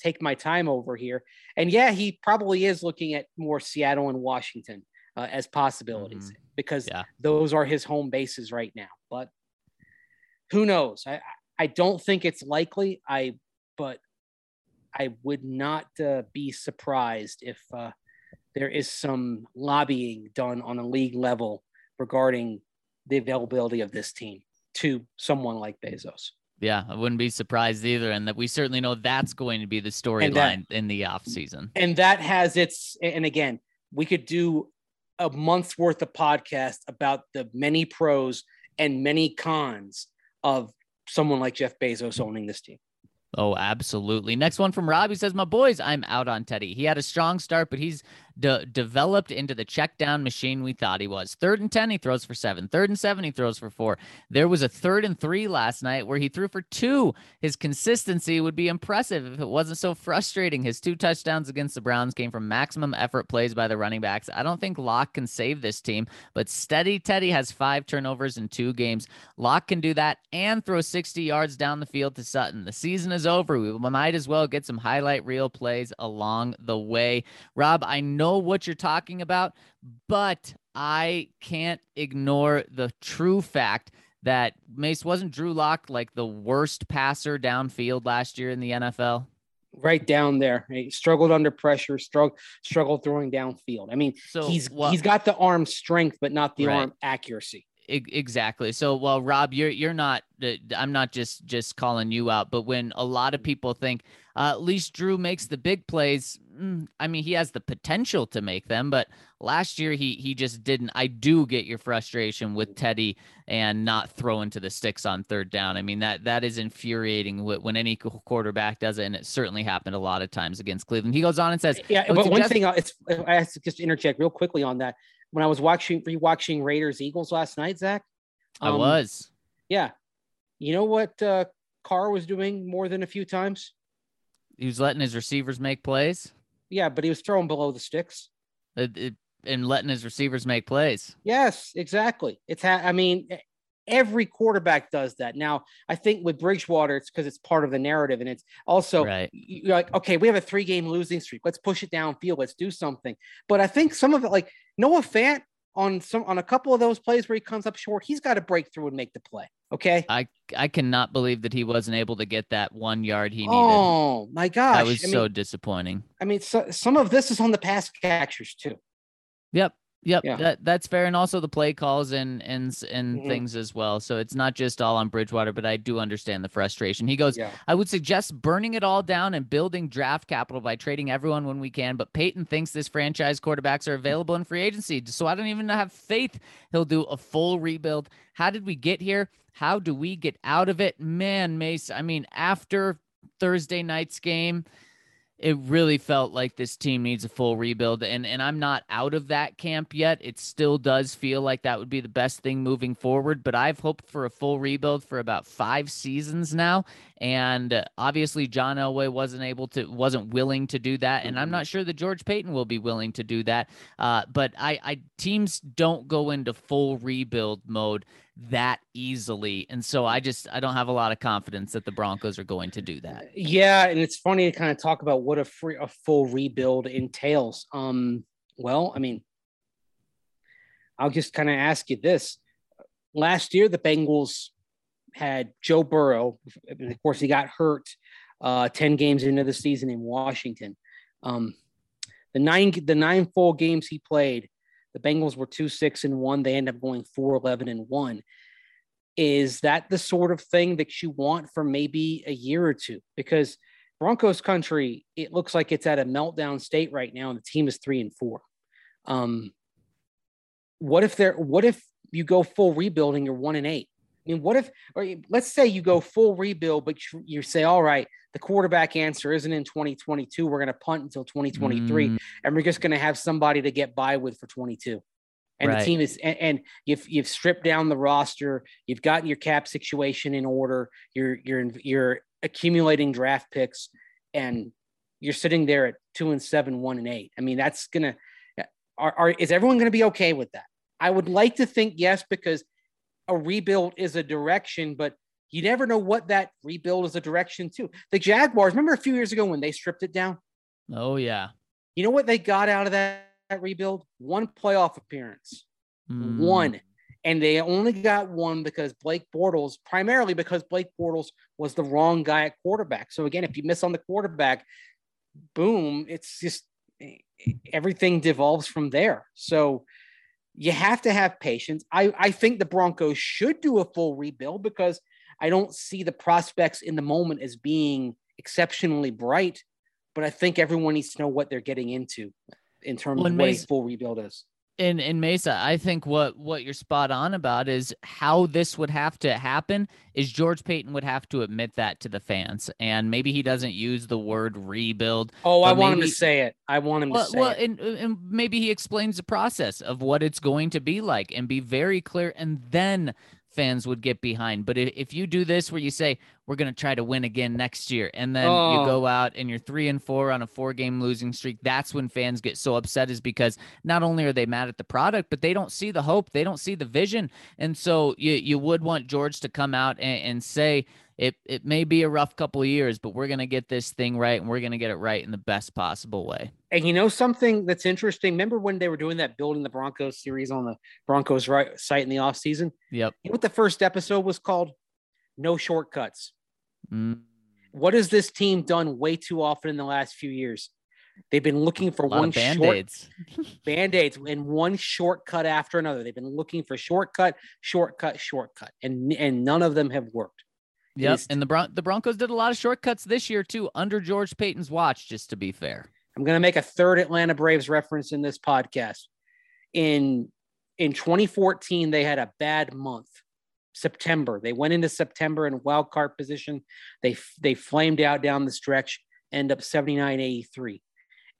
take my time over here." And yeah, he probably is looking at more Seattle and Washington uh, as possibilities because Yeah. those are his home bases right now. But who knows? I I don't think it's likely. I but I would not uh, be surprised if uh, there is some lobbying done on a league level regarding the availability of this team to someone like Bezos. Yeah, I wouldn't be surprised either. And that we certainly know that's going to be the storyline in the off season. And that has its, and again, we could do a month's worth of podcast about the many pros and many cons of someone like Jeff Bezos owning this team. Oh, absolutely. Next one from Rob. He says, My boys, I'm out on Teddy. He had a strong start, but he's de- developed into the check down machine we thought he was. Third and 10, he throws for seven. Third and seven, he throws for four. There was a third and three last night where he threw for two. His consistency would be impressive if it wasn't so frustrating. His two touchdowns against the Browns came from maximum effort plays by the running backs. I don't think Lock can save this team, but steady Teddy has five turnovers in two games. Lock can do that and throw 60 yards down the field to Sutton. The season is over. We might as well get some highlight reel plays along the way. Rob, I know know what you're talking about, but I can't ignore the true fact that Mace wasn't Drew Lock like the worst passer downfield last year in the NFL. Right down there, he struggled under pressure, struggled struggled throwing downfield. I mean, so, he's well, he's got the arm strength, but not the right. arm accuracy. Exactly. So, well, Rob, you're you're not. I'm not just just calling you out, but when a lot of people think uh, at least Drew makes the big plays, mm, I mean, he has the potential to make them, but last year he he just didn't. I do get your frustration with Teddy and not throwing to the sticks on third down. I mean that that is infuriating when any quarterback does it, and it certainly happened a lot of times against Cleveland. He goes on and says, "Yeah, but one thing uh, it's I have to just interject real quickly on that when I was watching rewatching Raiders Eagles last night, Zac. Um, I was. Yeah. You know what uh, Carr was doing more than a few times? He was letting his receivers make plays. Yeah, but he was throwing below the sticks. It, it, and letting his receivers make plays. Yes, exactly. It's ha- I mean, every quarterback does that. Now, I think with Bridgewater, it's because it's part of the narrative, and it's also right. you're like, okay, we have a three game losing streak. Let's push it downfield. Let's do something. But I think some of it, like Noah Fant, on some on a couple of those plays where he comes up short, he's got to break through and make the play. Okay. I I cannot believe that he wasn't able to get that one yard he needed. Oh my gosh. That was I so disappointing. I mean, so, some of this is on the pass catchers too. Yep. Yep, yeah. that that's fair, and also the play calls and and and mm-hmm. things as well. So it's not just all on Bridgewater, but I do understand the frustration. He goes, yeah. I would suggest burning it all down and building draft capital by trading everyone when we can. But Paton thinks this franchise quarterbacks are available in free agency, so I don't even have faith he'll do a full rebuild. How did we get here? How do we get out of it? Man, Mace, I mean, after Thursday night's game it really felt like this team needs a full rebuild and and I'm not out of that camp yet. It still does feel like that would be the best thing moving forward, but I've hoped for a full rebuild for about 5 seasons now and obviously John Elway wasn't able to wasn't willing to do that and I'm mm-hmm. not sure that George Paton will be willing to do that. Uh, but I I teams don't go into full rebuild mode that easily. And so I just I don't have a lot of confidence that the Broncos are going to do that. Yeah, and it's funny to kind of talk about what a free a full rebuild entails. Um well, I mean I'll just kind of ask you this. Last year the Bengals had Joe Burrow, of course he got hurt uh 10 games into the season in Washington. Um the nine the nine full games he played the Bengals were 2 6 and 1. They end up going four eleven and 1. Is that the sort of thing that you want for maybe a year or two? Because Broncos country, it looks like it's at a meltdown state right now, and the team is three and four. Um, what if they're what if you go full rebuilding, you're one and eight? I mean, what if, or let's say you go full rebuild, but you, you say, all right, the quarterback answer isn't in 2022. We're going to punt until 2023, mm. and we're just going to have somebody to get by with for 22. And right. the team is, and, and, you've you've stripped down the roster. You've gotten your cap situation in order. You're you're you're accumulating draft picks, and you're sitting there at two and seven, one and eight. I mean, that's gonna. Are, are is everyone going to be okay with that? I would like to think yes, because a rebuild is a direction, but you never know what that rebuild is a direction to. The Jaguars, remember a few years ago when they stripped it down? Oh, yeah. You know what they got out of that, that rebuild? One playoff appearance. Mm. One. and they only got one because Blake Bortles, primarily because Blake Bortles was the wrong guy at quarterback. So again, if you miss on the quarterback, boom, it's just everything devolves from there. So you have to have patience. I, I think the Broncos should do a full rebuild because I don't see the prospects in the moment as being exceptionally bright. But I think everyone needs to know what they're getting into in terms well, of what Mason, a full rebuild is in in Mesa, I think what what you're spot on about is how this would have to happen is George Paton would have to admit that to the fans, and maybe he doesn't use the word rebuild. Oh, I want maybe, him to say it. I want him well, to say well, it. And, and maybe he explains the process of what it's going to be like, and be very clear, and then fans would get behind. But if, if you do this where you say, we're going to try to win again next year, and then oh. you go oh. out and you're three and four on a four game losing streak, that's when fans get so upset, is because not only are they mad at the product, but they don't see the hope, they don't see the vision. And so you, you would want George to come out and, and say, it, it may be a rough couple of years, but we're going to get this thing right and we're going to get it right in the best possible way. And you know something that's interesting? Remember when they were doing that building the Broncos series on the Broncos right site in the off season? Yep. You know what the first episode was called? No shortcuts. Mm. What has this team done way too often in the last few years? They've been looking for one band-aids. short band-aids and one shortcut after another. They've been looking for shortcut, shortcut, shortcut, and and none of them have worked. Yep. And the Bron- the Broncos did a lot of shortcuts this year too under George Paton's watch, just to be fair. I'm going to make a third Atlanta Braves reference in this podcast. In in 2014, they had a bad month. September. They went into September in wild card position. They they flamed out down the stretch, end up 79-83.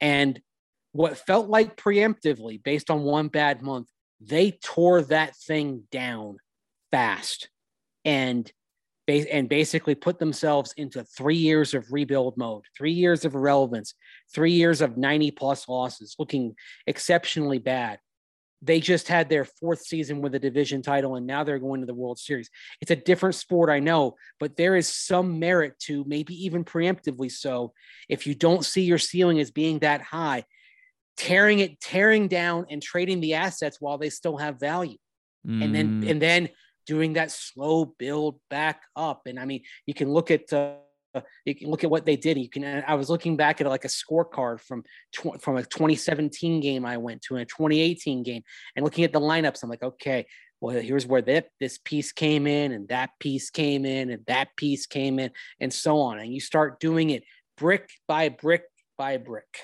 And what felt like preemptively, based on one bad month, they tore that thing down fast. And and basically put themselves into three years of rebuild mode, three years of irrelevance, three years of 90 plus losses, looking exceptionally bad. They just had their fourth season with a division title, and now they're going to the World Series. It's a different sport, I know, but there is some merit to maybe even preemptively so. If you don't see your ceiling as being that high, tearing it, tearing down, and trading the assets while they still have value, mm. and then mm. and then doing that slow build back up. And I mean, you can look at uh, you can look at what they did. You can. I was looking back at like a scorecard from tw- from a 2017 game I went to and a 2018 game, and looking at the lineups. I'm like, okay, well, here's where that this piece came in, and that piece came in, and that piece came in, and so on. And you start doing it brick by brick by brick.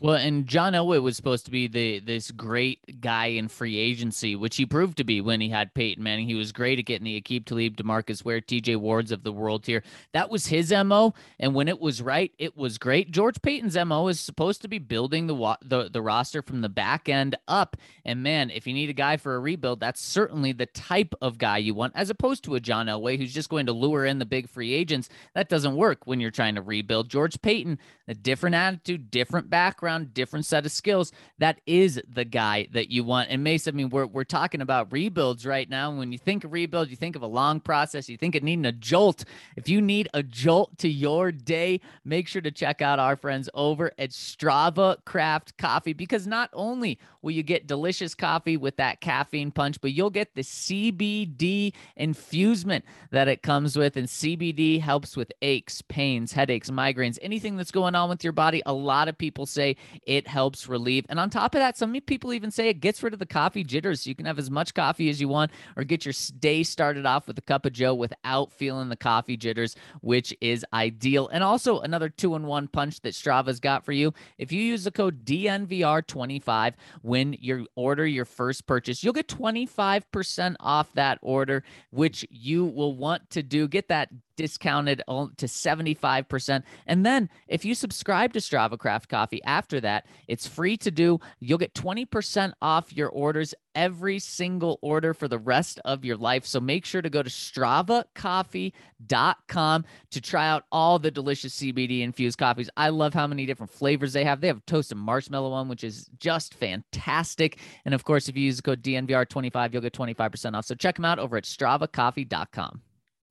Well, and John Elway was supposed to be the this great guy in free agency, which he proved to be when he had Peyton Manning. He was great at getting the Aqib Talib, Demarcus Ware, TJ Wards of the world here. That was his MO. And when it was right, it was great. George Paton's MO is supposed to be building the, the, the roster from the back end up. And man, if you need a guy for a rebuild, that's certainly the type of guy you want, as opposed to a John Elway who's just going to lure in the big free agents. That doesn't work when you're trying to rebuild. George Paton, a different attitude, different background background, different set of skills. That is the guy that you want. And Mace, I mean, we're we're talking about rebuilds right now. When you think of rebuild, you think of a long process. You think of needing a jolt. If you need a jolt to your day, make sure to check out our friends over at Strava Craft Coffee because not only will you get delicious coffee with that caffeine punch, but you'll get the CBD infusement that it comes with. And CBD helps with aches, pains, headaches, migraines, anything that's going on with your body. A lot of people say it helps relieve. And on top of that, some people even say it gets rid of the coffee jitters. So you can have as much coffee as you want or get your day started off with a cup of Joe without feeling the coffee jitters, which is ideal. And also another two in one punch that Strava's got for you. If you use the code DNVR25 when you order your first purchase, you'll get 25% off that order, which you will want to do. Get that discounted to 75%. And then if you subscribe to Strava Craft Coffee after that, it's free to do. You'll get 20% off your orders every single order for the rest of your life. So make sure to go to stravacoffee.com to try out all the delicious CBD infused coffees. I love how many different flavors they have. They have a toasted marshmallow one, which is just fantastic. And of course, if you use the code DNVR25, you'll get 25% off. So check them out over at stravacoffee.com.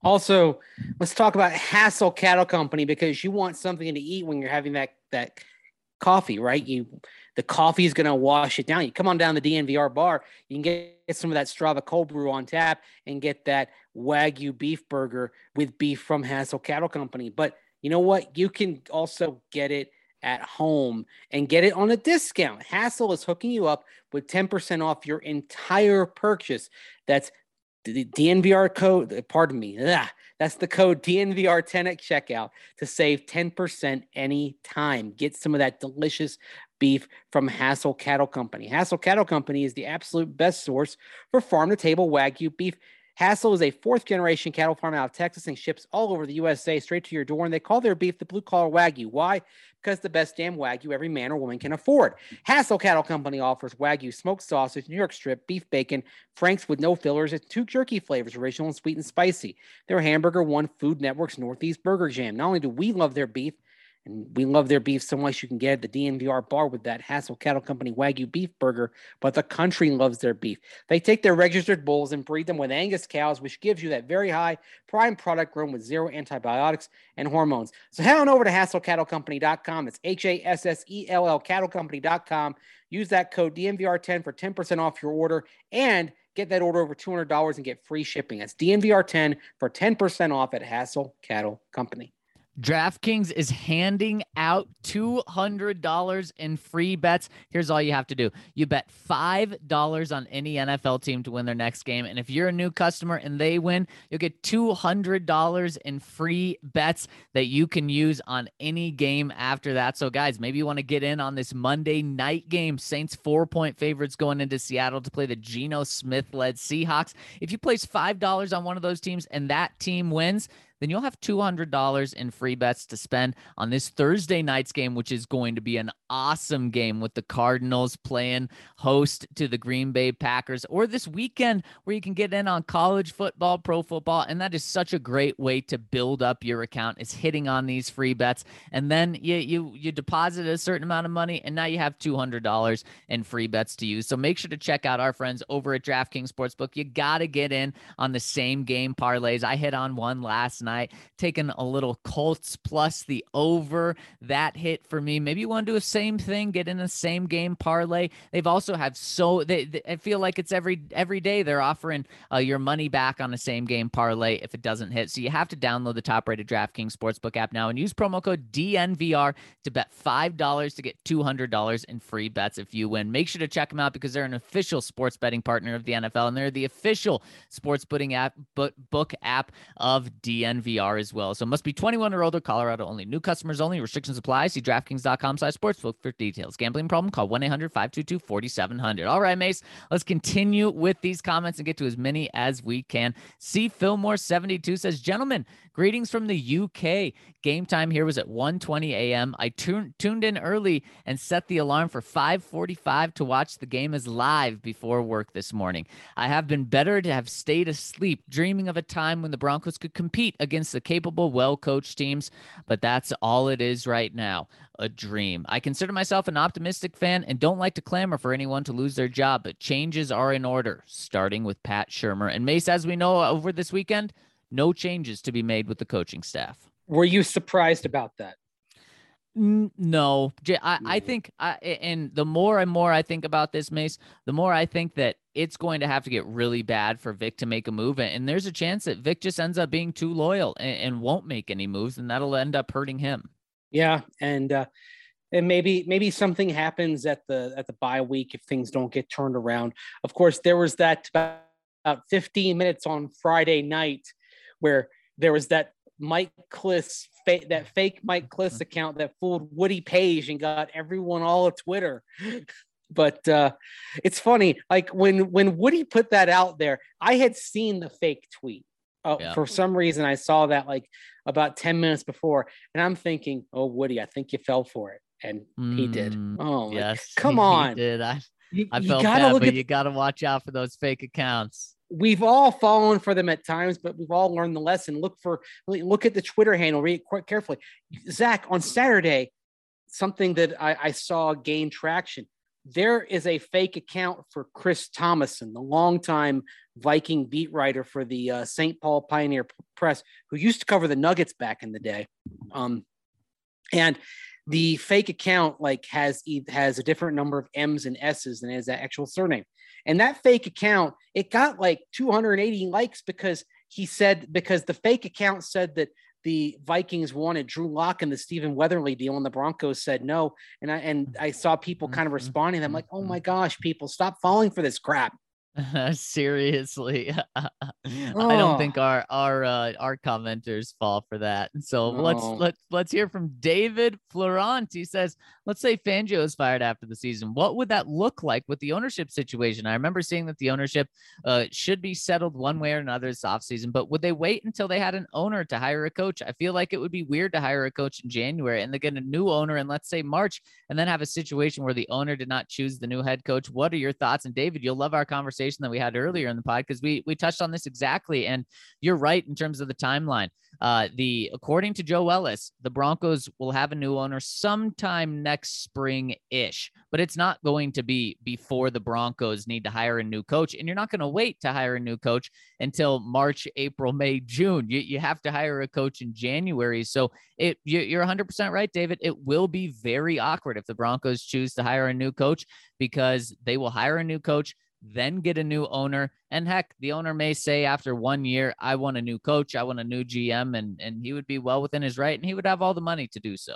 Also, let's talk about Hassell Cattle Company because you want something to eat when you're having that that coffee, right? You the coffee is going to wash it down. You come on down the DNVR bar, you can get, some of that Strava cold brew on tap and get that Wagyu beef burger with beef from Hassell Cattle Company. But you know what? You can also get it at home and get it on a discount. Hassell is hooking you up with 10% off your entire purchase. That's the DNVR code, uh, pardon me, ugh, that's the code DNVR10 at checkout to save 10% anytime. Get some of that delicious beef from Hassell Cattle Company. Hassell Cattle Company is the absolute best source for farm to table Wagyu beef. Hassell is a fourth generation cattle farm out of Texas and ships all over the USA straight to your door. And they call their beef the blue collar Wagyu. Why? Because the best damn Wagyu every man or woman can afford. Hassell Cattle Company offers Wagyu smoked sausage, New York strip, beef bacon, Franks with no fillers, and two jerky flavors, original and sweet and spicy. Their hamburger won Food Network's Northeast Burger Jam. Not only do we love their beef, and we love their beef so much you can get at the DNVR bar with that Hassell Cattle Company Wagyu beef burger, but the country loves their beef. They take their registered bulls and breed them with Angus cows, which gives you that very high prime product grown with zero antibiotics and hormones. So head on over to HassellCattleCompany.com. It's H A S S E L L CattleCompany.com. Use that code DNVR10 for 10% off your order and get that order over $200 and get free shipping. That's DNVR10 for 10% off at Hassell Cattle Company. DraftKings is handing out $200 in free bets. Here's all you have to do you bet $5 on any NFL team to win their next game. And if you're a new customer and they win, you'll get $200 in free bets that you can use on any game after that. So, guys, maybe you want to get in on this Monday night game. Saints four point favorites going into Seattle to play the Geno Smith led Seahawks. If you place $5 on one of those teams and that team wins, then you'll have $200 in free bets to spend on this Thursday night's game, which is going to be an awesome game with the Cardinals playing host to the Green Bay Packers, or this weekend where you can get in on college football, pro football. And that is such a great way to build up your account is hitting on these free bets. And then you, you, you deposit a certain amount of money, and now you have $200 in free bets to use. So make sure to check out our friends over at DraftKings Sportsbook. You got to get in on the same game parlays. I hit on one last night, taking a little Colts plus the over. That hit for me. Maybe you want to do the same thing, get in the same game parlay. They've also have so they, they I feel like it's every every day they're offering uh, your money back on the same game parlay if it doesn't hit. So you have to download the top rated DraftKings Sportsbook app now and use promo code DNVR to bet five dollars to get two hundred dollars in free bets if you win. Make sure to check them out because they're an official sports betting partner of the NFL and they're the official sports betting app book app of DNVR. VR as well. So must be 21 or older, Colorado only. New customers only. Restrictions apply. See DraftKings.com slash sportsbook for details. Gambling problem? Call 1-800-522-4700. All right, Mace, let's continue with these comments and get to as many as we can. See Fillmore72 says, gentlemen, greetings from the UK. Game time here was at 1.20 a.m. I tuned tuned in early and set the alarm for 5.45 to watch the game as live before work this morning. I have been better to have stayed asleep, dreaming of a time when the Broncos could compete against the capable, well coached teams, but that's all it is right now a dream. I consider myself an optimistic fan and don't like to clamor for anyone to lose their job, but changes are in order, starting with Pat Shurmur. And Mace, as we know uh, over this weekend, no changes to be made with the coaching staff. Were you surprised about that? No, I, I mm. think, I, and the more and more I think about this, Mace, the more I think that it's going to have to get really bad for Vic to make a move. And there's a chance that Vic just ends up being too loyal and, and won't make any moves, and that'll end up hurting him. Yeah, and uh, and maybe maybe something happens at the at the bye week if things don't get turned around. Of course, there was that about, about 15 minutes on Friday night where there was that Mike Klis fake that fake Mike Klis account that fooled Woody Paige and got everyone all of Twitter. But uh, it's funny, like when when Woody put that out there, I had seen the fake tweet. Uh, yeah. For some reason, I saw that like about 10 minutes before, and I'm thinking, oh, Woody, I think you fell for it. And mm, he did. Mm, oh, yes. come on. did. I, you, I felt bad, but at... you got to watch out for those fake accounts we've all fallen for them at times, but we've all learned the lesson. Look for look at the Twitter handle, read it quite carefully. Zac, on Saturday, something that I, I saw gain traction. There is a fake account for Chris Tomasson, the longtime Viking beat writer for the uh, St. Paul Pioneer Press, who used to cover the Nuggets back in the day. Um, and the fake account like has has a different number of M's and S's than his actual surname. And that fake account, it got like 280 likes because he said because the fake account said that the Vikings wanted Drew Lock and the Stephen Weatherly deal, and the Broncos said no. And I and I saw people kind of mm-hmm. responding. I'm like, oh my gosh, people, stop falling for this crap. Seriously, I don't think our our uh, our commenters fall for that. So no. let's let's let's hear from David Florent. He says, "Let's say Fangio is fired after the season. What would that look like with the ownership situation? I remember seeing that the ownership uh, should be settled one way or another this offseason, but would they wait until they had an owner to hire a coach? I feel like it would be weird to hire a coach in January and they get a new owner in let's say March, and then have a situation where the owner did not choose the new head coach. What are your thoughts? And David, you'll love our conversation." Conversation that we had earlier in the pod because we we touched on this exactly. And you're right in terms of the timeline. Uh, the according to Joe Ellis, the Broncos will have a new owner sometime next spring ish, but it's not going to be before the Broncos need to hire a new coach. And you're not going to wait to hire a new coach until March, April, May, June. You, you have to hire a coach in January. So it you, you're 100% right, David. It will be very awkward if the Broncos choose to hire a new coach because they will hire a new coach then get a new owner. And heck, the owner may say after one year, I want a new coach, I want a new GM, and and he would be well within his right, and he would have all the money to do so.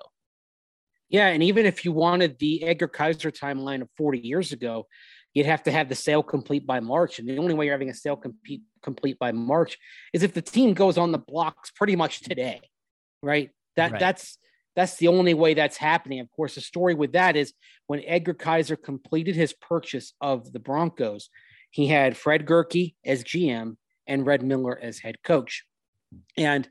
Yeah, and even if you wanted the Edgar Kaiser timeline of 40 years ago, you'd have to have the sale complete by March. And the only way you're having a sale complete complete by March is if the team goes on the blocks pretty much today, right? That right. that's that's the only way that's happening. Of course, the story with that is when Edgar Kaiser completed his purchase of the Broncos, he had Fred Gehrke as GM and Red Miller as head coach. And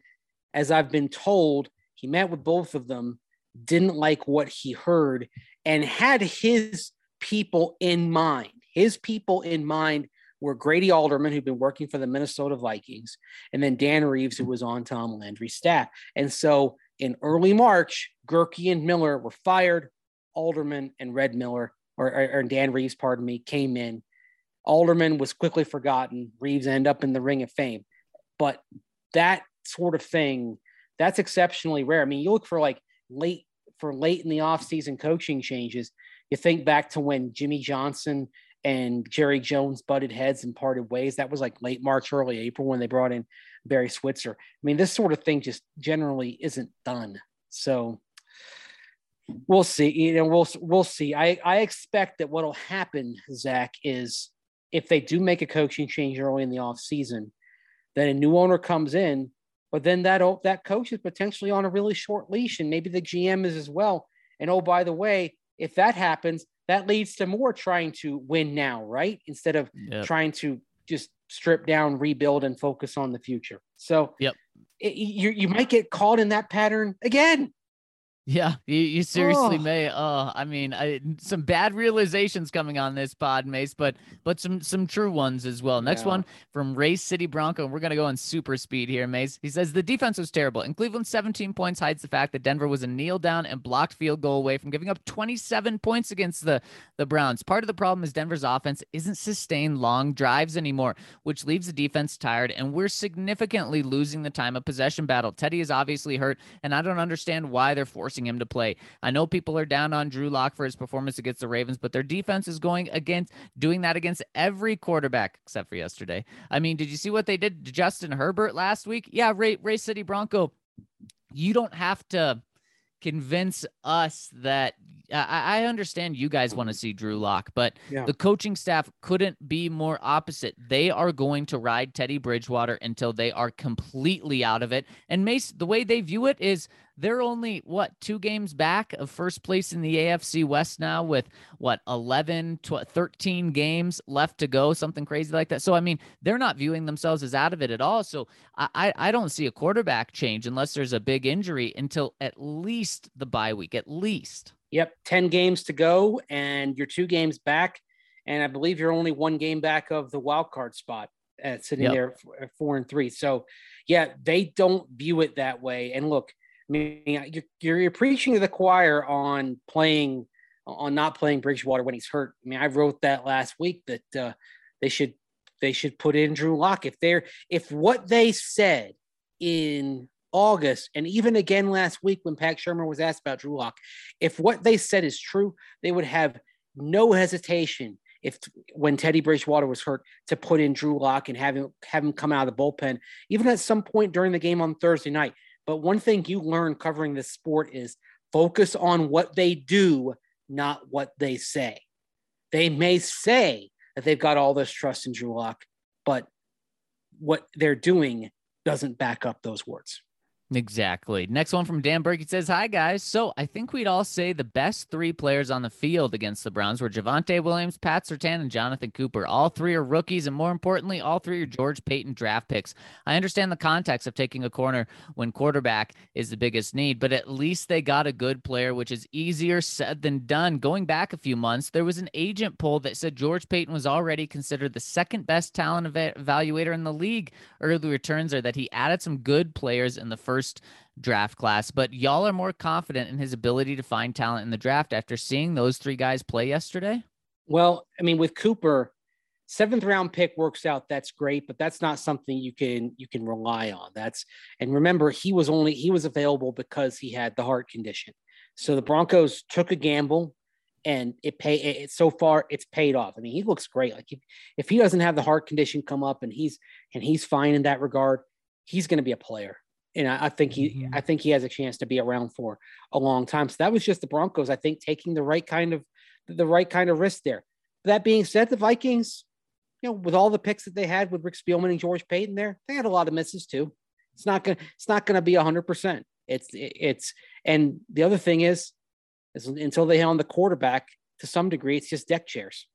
as I've been told, he met with both of them, didn't like what he heard, and had his people in mind. His people in mind were Grady Alderman, who'd been working for the Minnesota Vikings, and then Dan Reeves, who was on Tom Landry's staff. And so in early March, Gehrke and Miller were fired. Alderman and Red Miller, or, or, Dan Reeves, pardon me, came in. Alderman was quickly forgotten. Reeves ended up in the Ring of Fame. But that sort of thing, that's exceptionally rare. I mean, you look for like late for late in the offseason coaching changes. You think back to when Jimmy Johnson and Jerry Jones butted heads and parted ways. That was like late March, early April when they brought in Barry Switzer. I mean, this sort of thing just generally isn't done. So we'll see. You know, we'll we'll see. I I expect that what'll happen, Zac, is if they do make a coaching change early in the off season, then a new owner comes in, but then that that coach is potentially on a really short leash, and maybe the GM is as well. And oh, by the way, if that happens, that leads to more trying to win now, right? Instead of yep. trying to just strip down, rebuild, and focus on the future. So, yep, it, you you might get caught in that pattern again. Yeah, you, you seriously oh. may. Oh, I mean, I, some bad realizations coming on this pod, Mace, but but some some true ones as well. Next yeah. one from Race City Bronco. We're gonna go on super speed here, Mace. He says the defense was terrible, and Cleveland's 17 points hides the fact that Denver was a kneel down and blocked field goal away from giving up 27 points against the the Browns. Part of the problem is Denver's offense isn't sustained long drives anymore, which leaves the defense tired, and we're significantly losing the time of possession battle. Teddy is obviously hurt, and I don't understand why they're forcing him to play. I know people are down on Drew Lock for his performance against the Ravens, but their defense is going against doing that against every quarterback except for yesterday. I mean, did you see what they did to Justin Herbert last week? Yeah, Ray, Ray City Bronco. You don't have to convince us that I, I understand you guys want to see Drew Lock, but yeah. the coaching staff couldn't be more opposite. They are going to ride Teddy Bridgewater until they are completely out of it. And Mace, the way they view it is they're only what two games back of first place in the AFC West now with what 11 12, 13 games left to go something crazy like that so I mean they're not viewing themselves as out of it at all so I I don't see a quarterback change unless there's a big injury until at least the bye week at least yep 10 games to go and you're two games back and I believe you're only one game back of the wild card spot at sitting yep. there at four and three so yeah they don't view it that way and look I mean, you're, you're preaching to the choir on playing on not playing Bridgewater when he's hurt. I mean, I wrote that last week that uh, they should they should put in Drew Lock if they're if what they said in August, and even again last week when Pat Shurmur was asked about Drew Lock, if what they said is true, they would have no hesitation if when Teddy Bridgewater was hurt to put in Drew Lock and have him have him come out of the bullpen, even at some point during the game on Thursday night. But one thing you learn covering this sport is focus on what they do, not what they say. They may say that they've got all this trust in Drew Lock, but what they're doing doesn't back up those words. Exactly. Next one from Dan Burke. He says, Hi, guys. So I think we'd all say the best three players on the field against the Browns were Javonte Williams, Pat Surtain, and Jonathan Cooper. All three are rookies, and more importantly, all three are George Paton draft picks. I understand the context of taking a corner when quarterback is the biggest need, but at least they got a good player, which is easier said than done. Going back a few months, there was an agent poll that said George Paton was already considered the second best talent evaluator in the league. Early returns are that he added some good players in the first first draft class, but y'all are more confident in his ability to find talent in the draft after seeing those three guys play yesterday? Well, I mean, with Cooper, seventh round pick works out. That's great, but that's not something you can you can rely on. That's and remember, he was only he was available because he had the heart condition. So the Broncos took a gamble and it pay it, so far it's paid off. I mean, he looks great. Like if, if he doesn't have the heart condition come up and he's and he's fine in that regard, he's going to be a player and I, I think he mm-hmm. I think he has a chance to be around for a long time. So that was just the Broncos, I think, taking the right kind of the right kind of risk there. That being said, the Vikings, you know, with all the picks that they had with Rick Spielman and George Paton there, they had a lot of misses too. It's not gonna it's not gonna be hundred percent. It's it's and the other thing is, is until they hit on the quarterback to some degree, it's just deck chairs.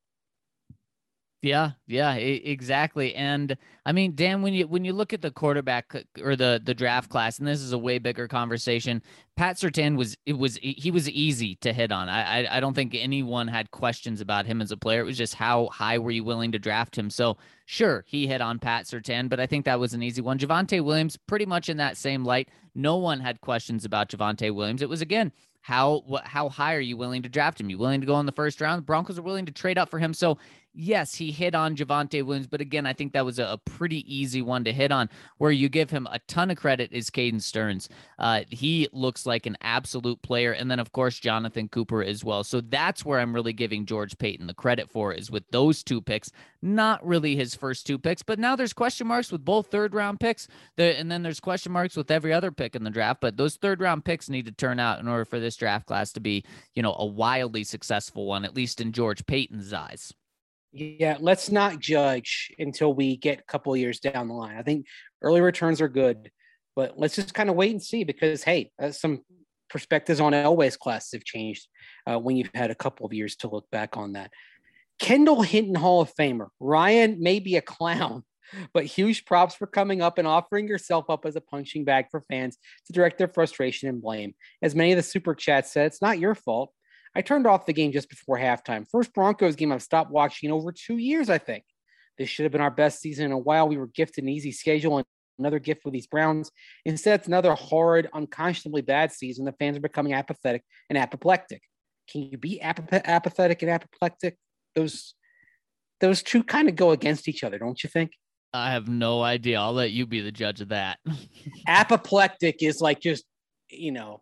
Yeah, yeah, exactly. And I mean, Dan, when you when you look at the quarterback or the the draft class, and this is a way bigger conversation, Pat Surtain was it was he was easy to hit on. I, I I don't think anyone had questions about him as a player. It was just how high were you willing to draft him. So sure, he hit on Pat Surtain, but I think that was an easy one. Javonte Williams, pretty much in that same light. No one had questions about Javonte Williams. It was again how how high are you willing to draft him? You willing to go in the first round? The Broncos are willing to trade up for him. So yes, he hit on Javonte Williams, but again, I think that was a, a, pretty easy one to hit on. Where you give him a ton of credit is Caden Sterns. Uh, he looks like an absolute player, and then of course Jonathan Cooper as well. So that's where I'm really giving George Paton the credit for is with those two picks. Not really his first two picks, but now there's question marks with both third round picks, the, and then there's question marks with every other pick in the draft. But those third round picks need to turn out in order for this draft class to be, you know, a wildly successful one, at least in George Paton's eyes. Yeah, let's not judge until we get a couple years down the line. I think early returns are good, but let's just kind of wait and see because hey, uh, some perspectives on Elway's classes have changed uh, when you've had a couple of years to look back on that. Kendall Hinton Hall of Famer Ryan may be a clown, but huge props for coming up and offering yourself up as a punching bag for fans to direct their frustration and blame. As many of the super chats said, it's not your fault. I turned off the game just before halftime. First Broncos game I've stopped watching in over two years, I think. This should have been our best season in a while. We were gifted an easy schedule and another gift with these Browns. Instead, it's another horrid, unconscionably bad season. The fans are becoming apathetic and apoplectic. Can you be ap- apathetic and apoplectic? Those those two kind of go against each other, don't you think? I have no idea. I'll let you be the judge of that. apoplectic is like just, you know,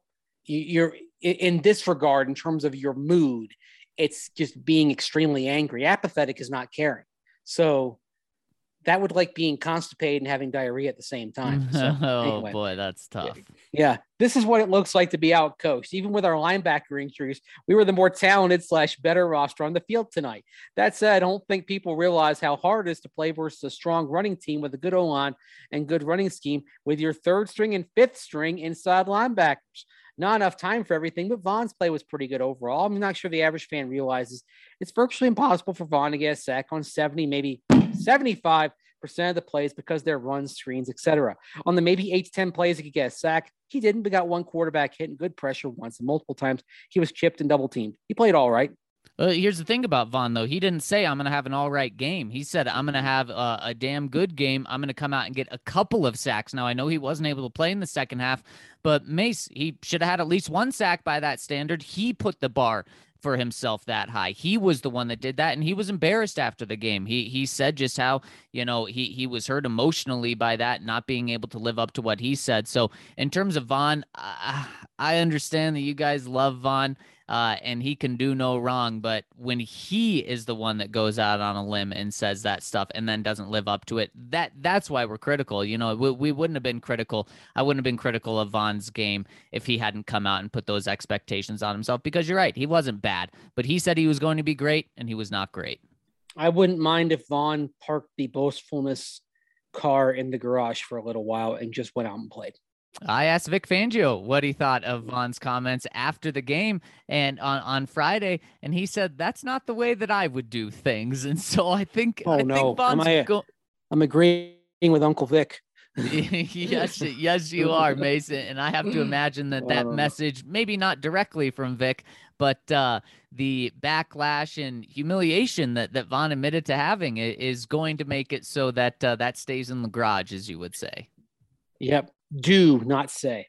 you're in this regard in terms of your mood it's just being extremely angry apathetic is not caring so that would like being constipated and having diarrhea at the same time. So, oh anyway. boy, that's tough. Yeah, this is what it looks like to be out coached. Even with our linebacker injuries, we were the more talented slash better roster on the field tonight. That said, I don't think people realize how hard it is to play versus a strong running team with a good O line and good running scheme with your third string and fifth string inside linebackers not enough time for everything, but Von's play was pretty good overall. I'm not sure the average fan realizes it's virtually impossible for Vaughn to get a sack on 70, maybe 75 percent of the plays because they're run screens, etc. On the maybe eight to 10 plays, he could get a sack. He didn't, but got one quarterback hit and good pressure once and multiple times. He was chipped and double teamed. He played all right. Uh, here's the thing about Von, though. He didn't say, I'm going to have an all right game. He said, I'm going to have a, a, damn good game. I'm going to come out and get a couple of sacks. Now, I know he wasn't able to play in the second half, but Mace, he should have had at least one sack by that standard. He put the bar for himself that high. He was the one that did that and he was embarrassed after the game. He he said just how, you know, he he was hurt emotionally by that not being able to live up to what he said. So, in terms of uh, I understand that you guys love Von uh, and he can do no wrong. But when he is the one that goes out on a limb and says that stuff and then doesn't live up to it, that that's why we're critical. You know, we, we wouldn't have been critical. I wouldn't have been critical of Von's game if he hadn't come out and put those expectations on himself. Because you're right, he wasn't bad, but he said he was going to be great, and he was not great. I wouldn't mind if Von parked the boastfulness car in the garage for a little while and just went out and played. I asked Vic Fangio what he thought of Von's comments after the game and on, on Friday, and he said that's not the way that I would do things. And so I think oh I no, think Von's I, go- I'm agreeing with Uncle Vic. yes, yes, you are, Mason. And I have to imagine that that Uh. message, maybe not directly from Vic, but uh, the backlash and humiliation that that Von admitted to having is going to make it so that uh, that stays in the garage, as you would say. Yep. Do not say.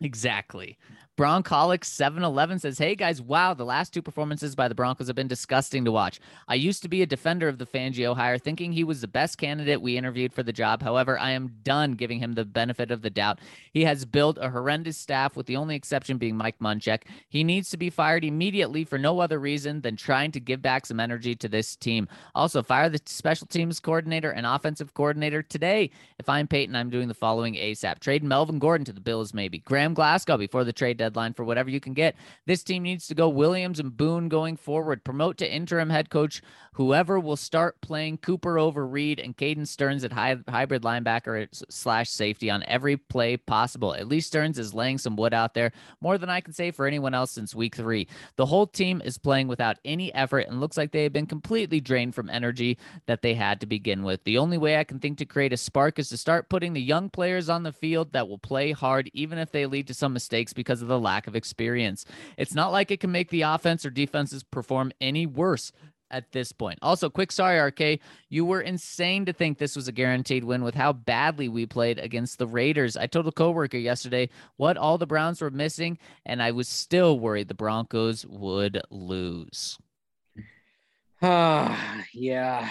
Exactly. Broncolic 711 says, Hey guys, wow, the last two performances by the Broncos have been disgusting to watch. I used to be a defender of the Fangio hire, thinking he was the best candidate we interviewed for the job. However, I am done giving him the benefit of the doubt. He has built a horrendous staff, with the only exception being Mike Munchak. He needs to be fired immediately for no other reason than trying to give back some energy to this team. Also, fire the special teams coordinator and offensive coordinator today. If I'm Paton, I'm doing the following ASAP. Trade Melvin Gordon to the Bills, maybe. Graham Glasgow before the trade deadline for whatever you can get. This team needs to go Williams and Boone going forward. Promote to interim head coach whoever will start playing Cooper over Reed and Caden Sterns at high, hybrid linebacker slash safety on every play possible. At least Sterns is laying some wood out there, more than I can say for anyone else since week three. The whole team is playing without any effort and looks like they have been completely drained from energy that they had to begin with. The only way I can think to create a spark is to start putting the young players on the field that will play hard, even if they lead to some mistakes because of the lack of experience. It's not like it can make the offense or defenses perform any worse at this point. Also, quick sorry, RK. You were insane to think this was a guaranteed win with how badly we played against the Raiders. I told a coworker yesterday what all the Browns were missing, and I was still worried the Broncos would lose. Ah, yeah.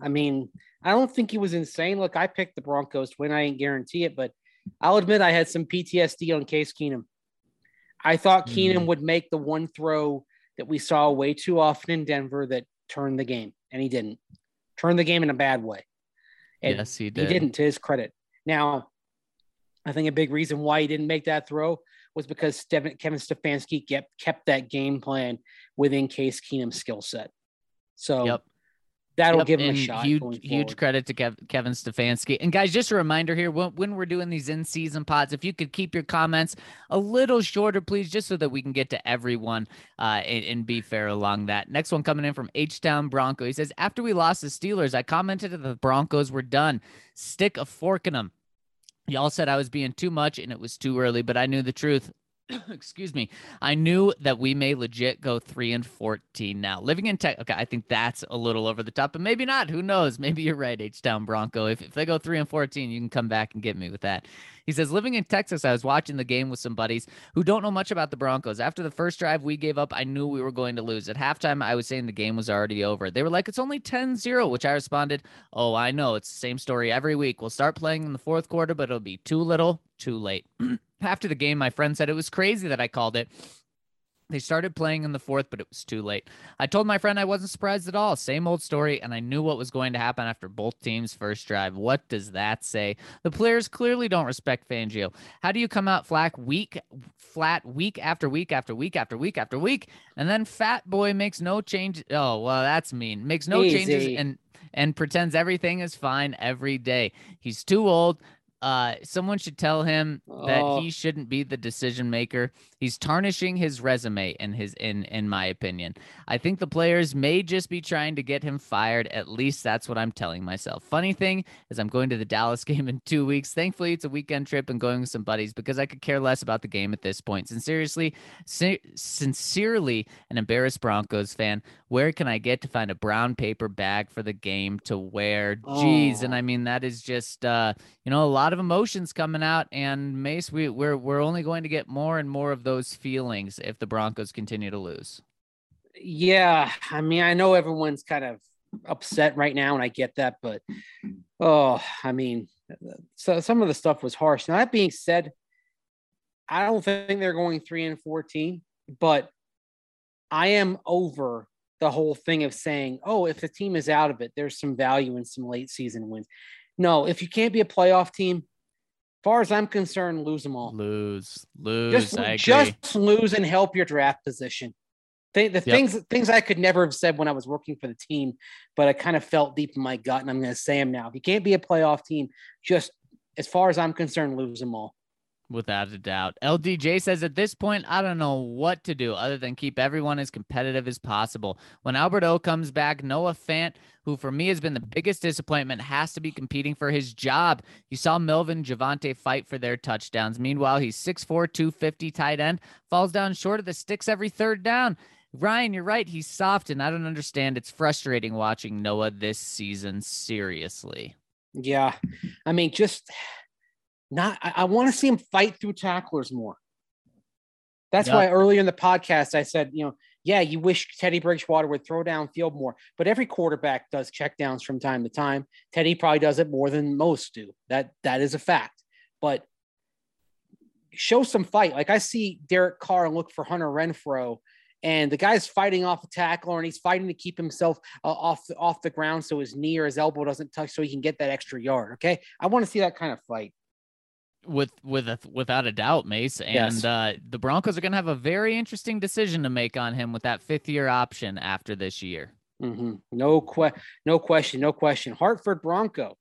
I mean, I don't think he was insane. Look, I picked the Broncos to win. I ain't guarantee it, but I'll admit I had some PTSD on Case Keenum. I thought Keenum Mm. would make the one throw that we saw way too often in Denver that turned the game, and he didn't. Turned the game in a bad way. And yes, he did. he did. didn't, to his credit. Now, I think a big reason why he didn't make that throw was because Kevin Stefanski kept kept that game plan within Case Keenum's skill set. So Yep. That'll Yep, give him a shot. Huge, huge credit to Kev- Kevin Stefanski. And guys, just a reminder here: when, when we're doing these in-season pods, if you could keep your comments a little shorter, please, just so that we can get to everyone uh, and, and be fair along that. Next one coming in from H Town Bronco. He says, "After we lost the Steelers, I commented that the Broncos were done. Stick a fork in them." Y'all said I was being too much and it was too early, but I knew the truth. Excuse me. I knew that we may legit go three and fourteen now. Living in tech, okay, I think that's a little over the top, but maybe not. Who knows? Maybe you're right, H Town Bronco. If, if they go three and fourteen, you can come back and get me with that. He says, living in Texas, I was watching the game with some buddies who don't know much about the Broncos. After the first drive we gave up, I knew we were going to lose. At halftime, I was saying the game was already over. They were like, it's only 10 0, which I responded, Oh, I know. It's the same story every week. We'll start playing in the fourth quarter, but it'll be too little, too late. After the game, my friend said it was crazy that I called it. They started playing in the fourth, but it was too late. I told my friend I wasn't surprised at all. Same old story, and I knew what was going to happen after both teams' first drive. What does that say? The players clearly don't respect Fangio. How do you come out flat week, flat week after week after week after week after week, and then Fat Boy makes no change? Oh well, that's mean. Makes no changes and and pretends everything is fine every day. He's too old. Uh, someone should tell him that Oh. he shouldn't be the decision maker. He's tarnishing his resume in his in in my opinion. I think the players may just be trying to get him fired. At least that's what I'm telling myself. Funny thing is I'm going to the Dallas game in 2 weeks. Thankfully it's a weekend trip and going with some buddies because I could care less about the game at this point. Sincerely, si- sincerely an embarrassed Broncos fan. Where can I get to find a brown paper bag for the game to wear? Jeez, and Oh. I mean that is just uh you know a lot of emotions coming out and Mace we we're we're only going to get more and more of those feelings if the Broncos continue to lose. Yeah, I mean, I know everyone's kind of upset right now, and I get that, but oh, I mean, so some of the stuff was harsh. Now that being said, I don't think they're going three and fourteen, but I am over the whole thing of saying, oh, if the team is out of it, there's some value in some late season wins. No, if you can't be a playoff team, far as I'm concerned, lose them all. Lose, lose. Just, just lose and help your draft position. the yep. things things I could never have said when I was working for the team, but I kind of felt deep in my gut, and I'm going to say them now. If you can't be a playoff team, just as far as I'm concerned, lose them all. Without a doubt. LDJ says at this point, I don't know what to do other than keep everyone as competitive as possible. When Albert O comes back, Noah Fant, who for me has been the biggest disappointment, has to be competing for his job. You saw Melvin Javonte fight for their touchdowns. Meanwhile, he's 6'4, 250 tight end, falls down short of the sticks every third down. Ryan, you're right. He's soft, and I don't understand. It's frustrating watching Noah this season. Seriously. Yeah. I mean, just not I, I want to see him fight through tacklers more. That's yep. why earlier in the podcast I said, you know, yeah, you wish Teddy Bridgewater would throw down field more, but every quarterback does checkdowns from time to time. Teddy probably does it more than most do. That that is a fact. But show some fight. Like I see Derek Carr and look for Hunter Renfrow, and the guy's fighting off a tackler, and he's fighting to keep himself uh, off the, off the ground so his knee or his elbow doesn't touch, so he can get that extra yard. Okay, I want to see that kind of fight with with a, without a doubt, Mace. And yes. uh, the Broncos are going to have a very interesting decision to make on him with that fifth year option after this year. Mm-hmm. No que- no question, no question. Hartford Bronco.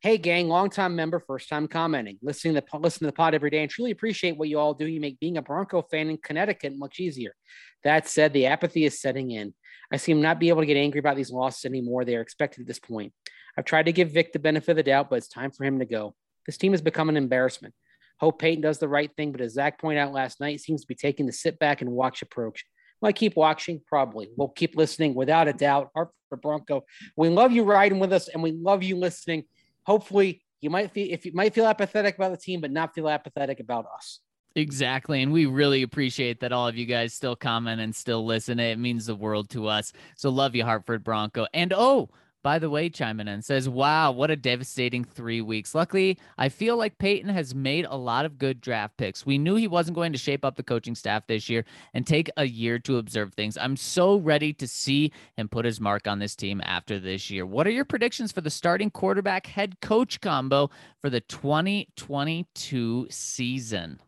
Hey gang, longtime member, first time commenting, listening to the, listen to the pod every day, and truly appreciate what you all do. You make being a Bronco fan in Connecticut much easier. That said, the apathy is setting in. I seem not be able to get angry about these losses anymore. They are expected at this point. I've tried to give Vic the benefit of the doubt, but it's time for him to go. This team has become an embarrassment. Hope Paton does the right thing, but as Zach pointed out last night, seems to be taking the sit back and watch approach. Will I keep watching? Probably. We'll keep listening without a doubt. Hartford Bronco. We love you riding with us and we love you listening. Hopefully, you might feel if you might feel apathetic about the team, but not feel apathetic about us. Exactly. And we really appreciate that all of you guys still comment and still listen. It means the world to us. So love you, Hartford Bronco. And oh, by the way, chiming in says, Wow, what a devastating three weeks. Luckily, I feel like Paton has made a lot of good draft picks. We knew he wasn't going to shape up the coaching staff this year and take a year to observe things. I'm so ready to see him put his mark on this team after this year. What are your predictions for the starting quarterback head coach combo for the 2022 season?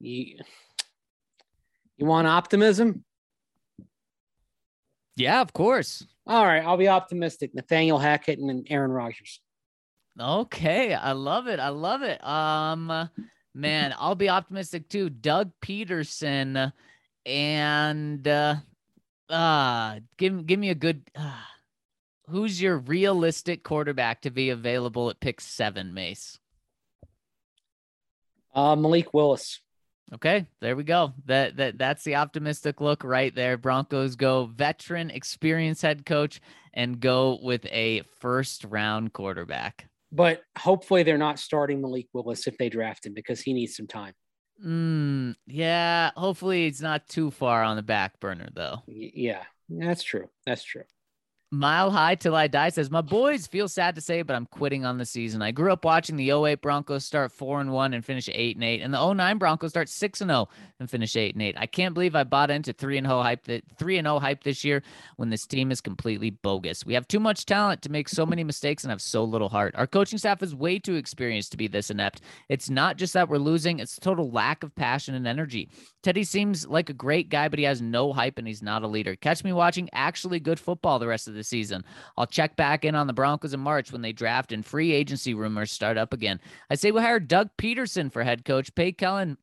You, you want optimism? Yeah, of course. All right, I'll be optimistic. Nathaniel Hackett and Aaron Rodgers. Okay, I love it. I love it. Um, man, I'll be optimistic too. Doug Pederson and uh, uh give give me a good. Uh, who's your realistic quarterback to be available at pick seven, Mace? Uh, Malik Willis. Okay, there we go. That that that's the optimistic look right there. Broncos go veteran, experienced head coach and go with a first round quarterback. But hopefully they're not starting Malik Willis if they draft him because he needs some time. Mm, yeah, hopefully it's not too far on the back burner though. Yeah, that's true. That's true. Mile High Till I Die says, My boys feel sad to say, but I'm quitting on the season. I grew up watching the 08 Broncos start 4 and 1 and finish 8 and 8, and the 09 Broncos start 6 and 0 and finish 8 and 8. I can't believe I bought into 3 and 0 hype that 3 and 0 hype this year when this team is completely bogus. We have too much talent to make so many mistakes and have so little heart. Our coaching staff is way too experienced to be this inept. It's not just that we're losing, it's total lack of passion and energy. Teddy seems like a great guy, but he has no hype and he's not a leader. Catch me watching actually good football the rest of the season. I'll check back in on the Broncos in March when they draft and free agency rumors start up again. I say we hire Doug Pederson for head coach, pay Kellen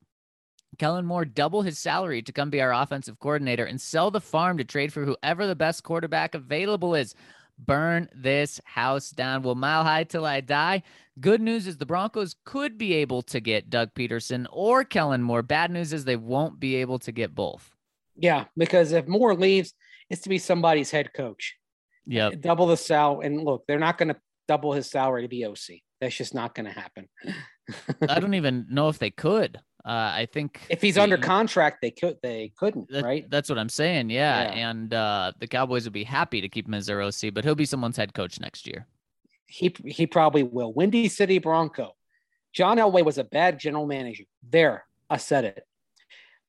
Kellen Moore double his salary to come be our offensive coordinator and sell the farm to trade for whoever the best quarterback available is. Burn this house down. Will mile high till I die. Good news is the Broncos could be able to get Doug Pederson or Kellen Moore. Bad news is they won't be able to get both. Yeah, because if Moore leaves, it's to be somebody's head coach. Yeah, double the sal. And look, they're not going to double his salary to be OC. That's just not going to happen. I don't even know if they could. Uh, I think if he's under contract, they could they couldn't, that, right? That's what I'm saying. Yeah, Yeah. and uh, the Cowboys would be happy to keep him as their OC, but he'll be someone's head coach next year. He he probably will. Windy City Bronco. John Elway was a bad general manager. There, I said it.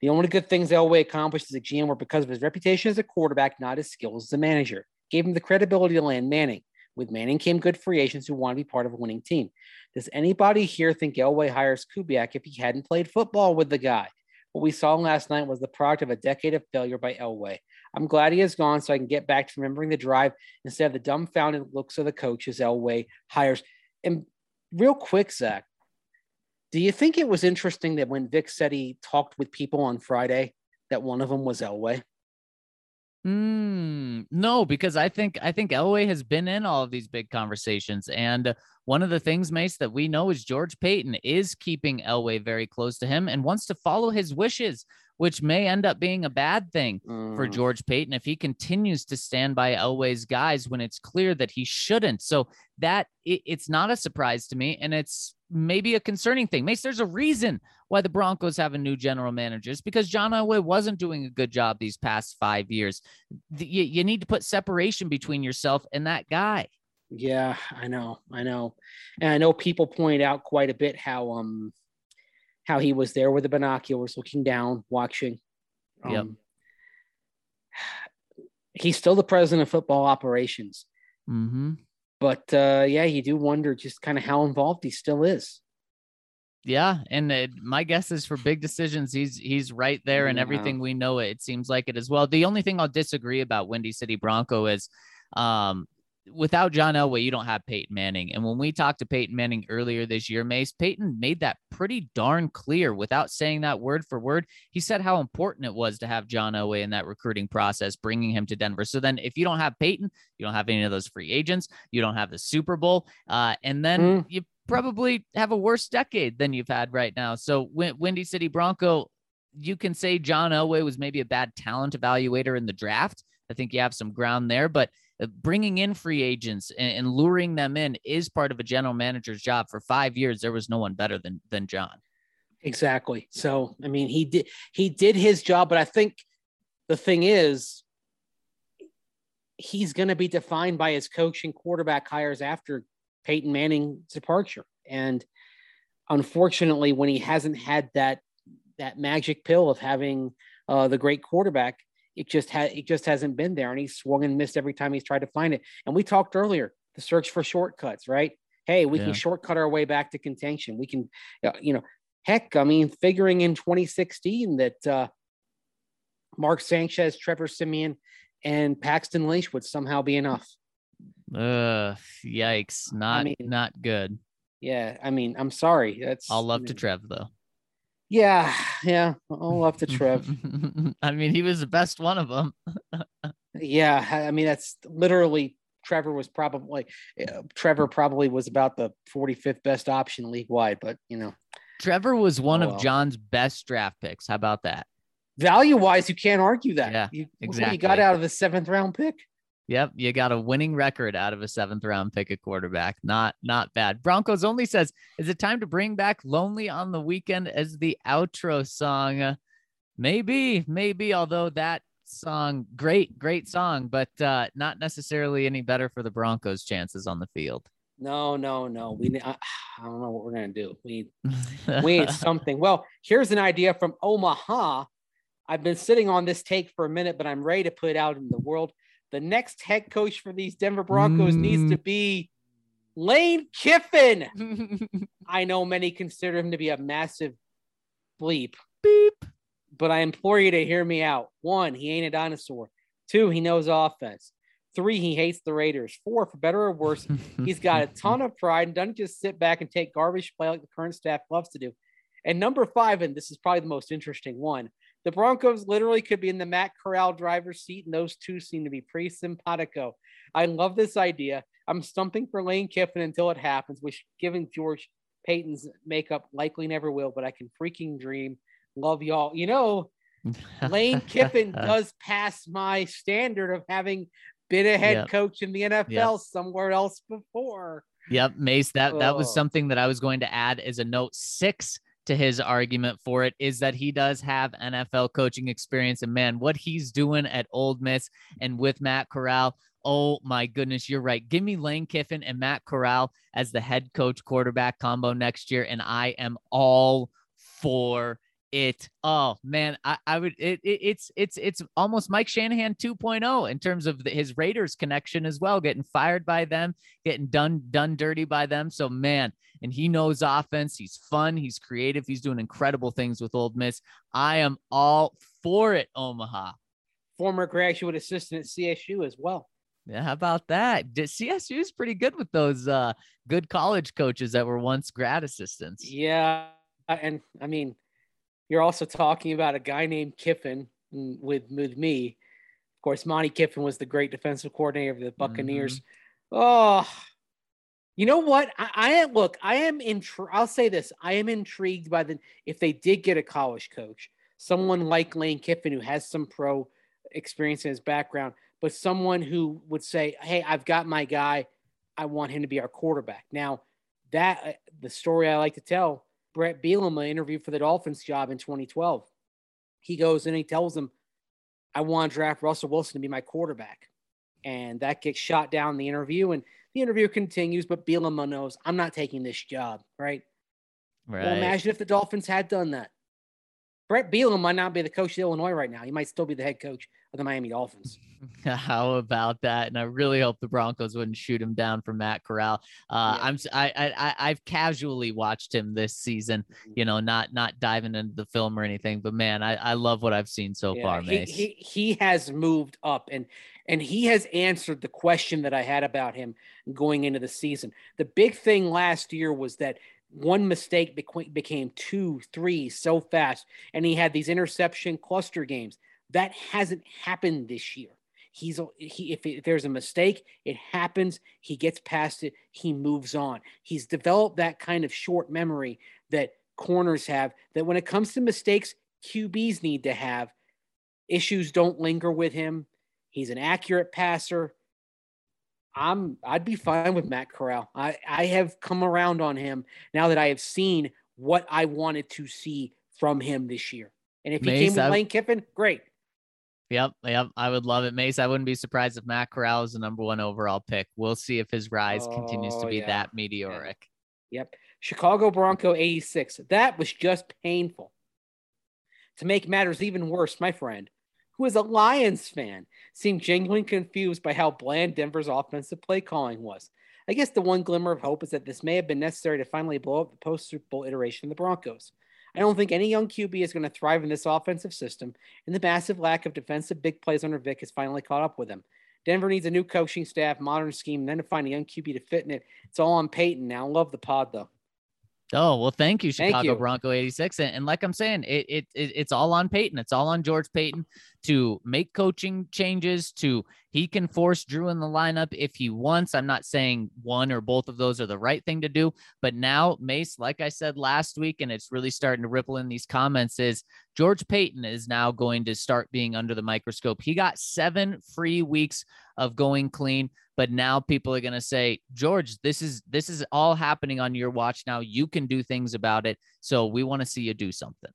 The only good things Elway accomplished as a GM were because of his reputation as a quarterback, not his skills as a manager. Gave him the credibility to land Manning. With Manning came good free agents who want to be part of a winning team. Does anybody here think Elway hires Kubiak if he hadn't played football with the guy? What we saw last night was the product of a decade of failure by Elway. I'm glad he is gone so I can get back to remembering the drive instead of the dumbfounded looks of the coaches Elway hires. And real quick, Zach, do you think it was interesting that when Vic said he talked with people on Friday, that one of them was Elway? Mm, no, because I think I think Elway has been in all of these big conversations, and one of the things, Mace, that we know is George Paton is keeping Elway very close to him and wants to follow his wishes, which may end up being a bad thing for Mm. George Paton if he continues to stand by Elway's guys when it's clear that he shouldn't. So that it, it's not a surprise to me, and it's maybe a concerning thing. Mace, there's a reason why the Broncos have a new general manager. It's because John Elway wasn't doing a good job these past five years. The- You, you need to put separation between yourself and that guy. Yeah, I know, I know, and I know people point out quite a bit how um how he was there with the binoculars, looking down, watching. Yep. Um, he's still the president of football operations, Mm-hmm. But uh, yeah, you do wonder just kind of how involved he still is. Yeah, and it, my guess is for big decisions, he's he's right there, and Yeah. everything we know it seems like it as well. The only thing I'll disagree about Windy City Bronco is, um, without John Elway, you don't have Peyton Manning. And when we talked to Peyton Manning earlier this year, Mace Peyton made that pretty darn clear without saying that word for word. He said how important it was to have John Elway in that recruiting process, bringing him to Denver. So then, if you don't have Peyton, you don't have any of those free agents, you don't have the Super Bowl, uh, and then Mm. you probably have a worse decade than you've had right now. So Win- Windy City Bronco, you can say John Elway was maybe a bad talent evaluator in the draft. I think you have some ground there, but bringing in free agents and, and luring them in is part of a general manager's job. For five years, there was no one better than than John. Exactly. So, I mean, he did he did his job, but I think the thing is he's going to be defined by his coaching quarterback hires after Peyton Manning's departure. And unfortunately, when he hasn't had that that magic pill of having uh, the great quarterback, it just had it just hasn't been there, and he's swung and missed every time he's tried to find it. And we talked earlier, the search for shortcuts, right? Hey, we Yeah. can shortcut our way back to contention. We can, uh, you know, heck, I mean, figuring in 2016 that uh, Mark Sanchez, Trevor Siemian, and Paxton Lynch would somehow be enough. Ugh, yikes! Not I mean, not good. Yeah, I mean, I'm sorry. That's I'll love I to mean, Trev though. Yeah, yeah, I'll love to Trev. I mean, he was the best one of them. Yeah, I mean that's literally Trevor was probably uh, Trevor probably was about the 45th best option league wide, but you know, Trevor was one Oh, of well. John's best draft picks. How about that? value wise, you can't argue that. Yeah, you, what You exactly. got out of the seventh round pick. Yep, you got a winning record out of a seventh round pick at quarterback. Not not bad. Broncos only says, "Is it time to bring back "Lonely on the Weekend" as the outro song?" Uh, maybe, maybe. Although that song, great, great song, but uh, not necessarily any better for the Broncos' chances on the field. No, no, no. We I, I don't know what we're gonna do. We we need something. Well, here's an idea from Omaha. I've been sitting on this take for a minute, but I'm ready to put it out in the world. The next head coach for these Denver Broncos needs to mm. be Lane Kiffin. I know many consider him to be a massive bleep, Beep. but I implore you to hear me out. One, he ain't a dinosaur. Two, he knows offense. Three, he hates the Raiders. Four, for better or worse, He's got a ton of pride and doesn't just sit back and take garbage play like the current staff loves to do. And number five, and this is probably the most interesting one, the Broncos literally could be in the Matt Corral driver's seat, and those two seem to be pretty simpatico. I love this idea. I'm stumping for Lane Kiffin until it happens, which, given George Paton's makeup, likely never will, but I can freaking dream. Love y'all. You know, Lane Kiffin does pass my standard of having been a head Yep. coach in the NFL somewhere else before. Yep, Mace. That that was Oh. something that I was going to add as a note. Six to his argument for it is that he does have NFL coaching experience. And man, what he's doing at Ole Miss and with Matt Corral, oh my goodness, you're right. Give me Lane Kiffin and Matt Corral as the head coach quarterback combo next year, and I am all for it. Oh man, I, I would. It, it, it's it's it's almost Mike Shanahan 2.0 in terms of the, his Raiders connection as well. Getting fired by them, getting done done dirty by them. So man, and he knows offense. He's fun. He's creative. He's doing incredible things with Ole Miss. I am all for it, Omaha. Former graduate assistant at CSU as well. Yeah, how about that? CSU is pretty good with those uh, good college coaches that were once grad assistants. Yeah, and I mean you're also talking about a guy named Kiffin with with me. Of course, Monte Kiffin was the great defensive coordinator of the Buccaneers. Mm-hmm. Oh, you know what? I, I, am look. I am intri- I'll say this. I am intrigued by the if they did get a college coach, someone like Lane Kiffin who has some pro experience in his background, but someone who would say, "Hey, I've got my guy. I want him to be our quarterback." Now, that uh, the story I like to tell Bret Bielema interviewed for the Dolphins job in 2012. He goes and he tells them, I want to draft Russell Wilson to be my quarterback. And that gets shot down in the interview. And the interview continues, but Bielema knows I'm not taking this job, right? Right. Well, imagine if the Dolphins had done that. Bret Bielema might not be the coach of Illinois right now. He might still be the head coach of the Miami Dolphins. How about that? And I really hope the Broncos wouldn't shoot him down for Matt Corral. Uh, yeah. I'm I, I I've casually watched him this season. Mm-hmm. You know, not not diving into the film or anything, but man, I, I love what I've seen so yeah, far. He, he he has moved up and and he has answered the question that I had about him going into the season. The big thing last year was that one mistake became two, three so fast, and he had these interception cluster games. That hasn't happened this year. He's he if, if there's a mistake, it happens. He gets past it. He moves on. He's developed that kind of short memory that corners have. That when it comes to mistakes, QBs need to have. Issues don't linger with him. He's an accurate passer. I'm I'd be fine with Matt Corral. I, I have come around on him now that I have seen what I wanted to see from him this year. And if he Mace, came with Lane Kiffin, great. Yep, yep, I would love it, Mace. I wouldn't be surprised if Matt Corral is the number one overall pick. We'll see if his rise oh, continues to oh, be yeah. that meteoric. Yeah. Yep, Chicago Bronco 86. That was just painful. To make matters even worse, my friend, who is a Lions fan, seemed genuinely confused by how bland Denver's offensive play calling was. I guess the one glimmer of hope is that this may have been necessary to finally blow up the post Super Bowl iteration of the Broncos. I don't think any young QB is going to thrive in this offensive system, and the massive lack of defensive big plays under Vic has finally caught up with him. Denver needs a new coaching staff, modern scheme, and then to find a young QB to fit in it. It's all on Paton now. Love the pod though. Oh well, thank you, Chicago thank you. Bronco eighty six, and, and, like I'm saying, it, it, it it's all on Paton. It's all on George Paton to make coaching changes. To he can force Drew in the lineup if he wants. I'm not saying one or both of those are the right thing to do, but now Mace, like I said last week, and it's really starting to ripple in these comments, is George Paton is now going to start being under the microscope. He got seven free weeks of going clean but now people are going to say george this is this is all happening on your watch now you can do things about it so we want to see you do something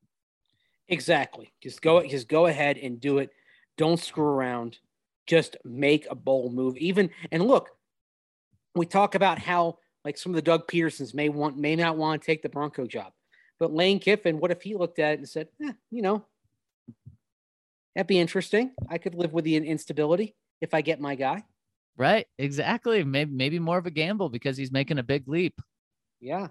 exactly just go just go ahead and do it don't screw around just make a bold move even and look we talk about how like some of the doug Pedersons may want may not want to take the bronco job but lane kiffin what if he looked at it and said eh, you know that'd be interesting i could live with the instability if i get my guy Right. Exactly. Maybe maybe more of a gamble because he's making a big leap. Yeah.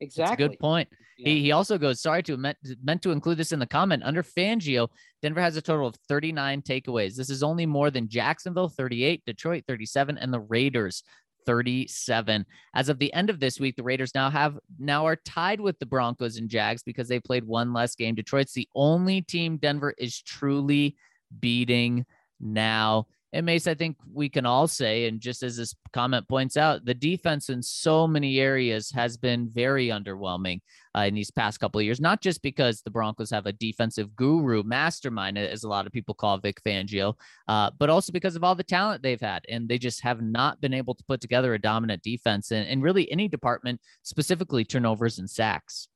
Exactly. good point. Yeah. He he also goes, sorry to meant, meant to include this in the comment. Under Fangio, Denver has a total of 39 takeaways. This is only more than Jacksonville 38, Detroit 37, and the Raiders 37. As of the end of this week, the Raiders now have now are tied with the Broncos and Jags because they played one less game. Detroit's the only team Denver is truly beating now. And Mace, I think we can all say, and just as this comment points out, the defense in so many areas has been very underwhelming uh, in these past couple of years. Not just because the Broncos have a defensive guru, mastermind, as a lot of people call Vic Fangio, uh, but also because of all the talent they've had, and they just have not been able to put together a dominant defense in, in really any department, specifically turnovers and sacks.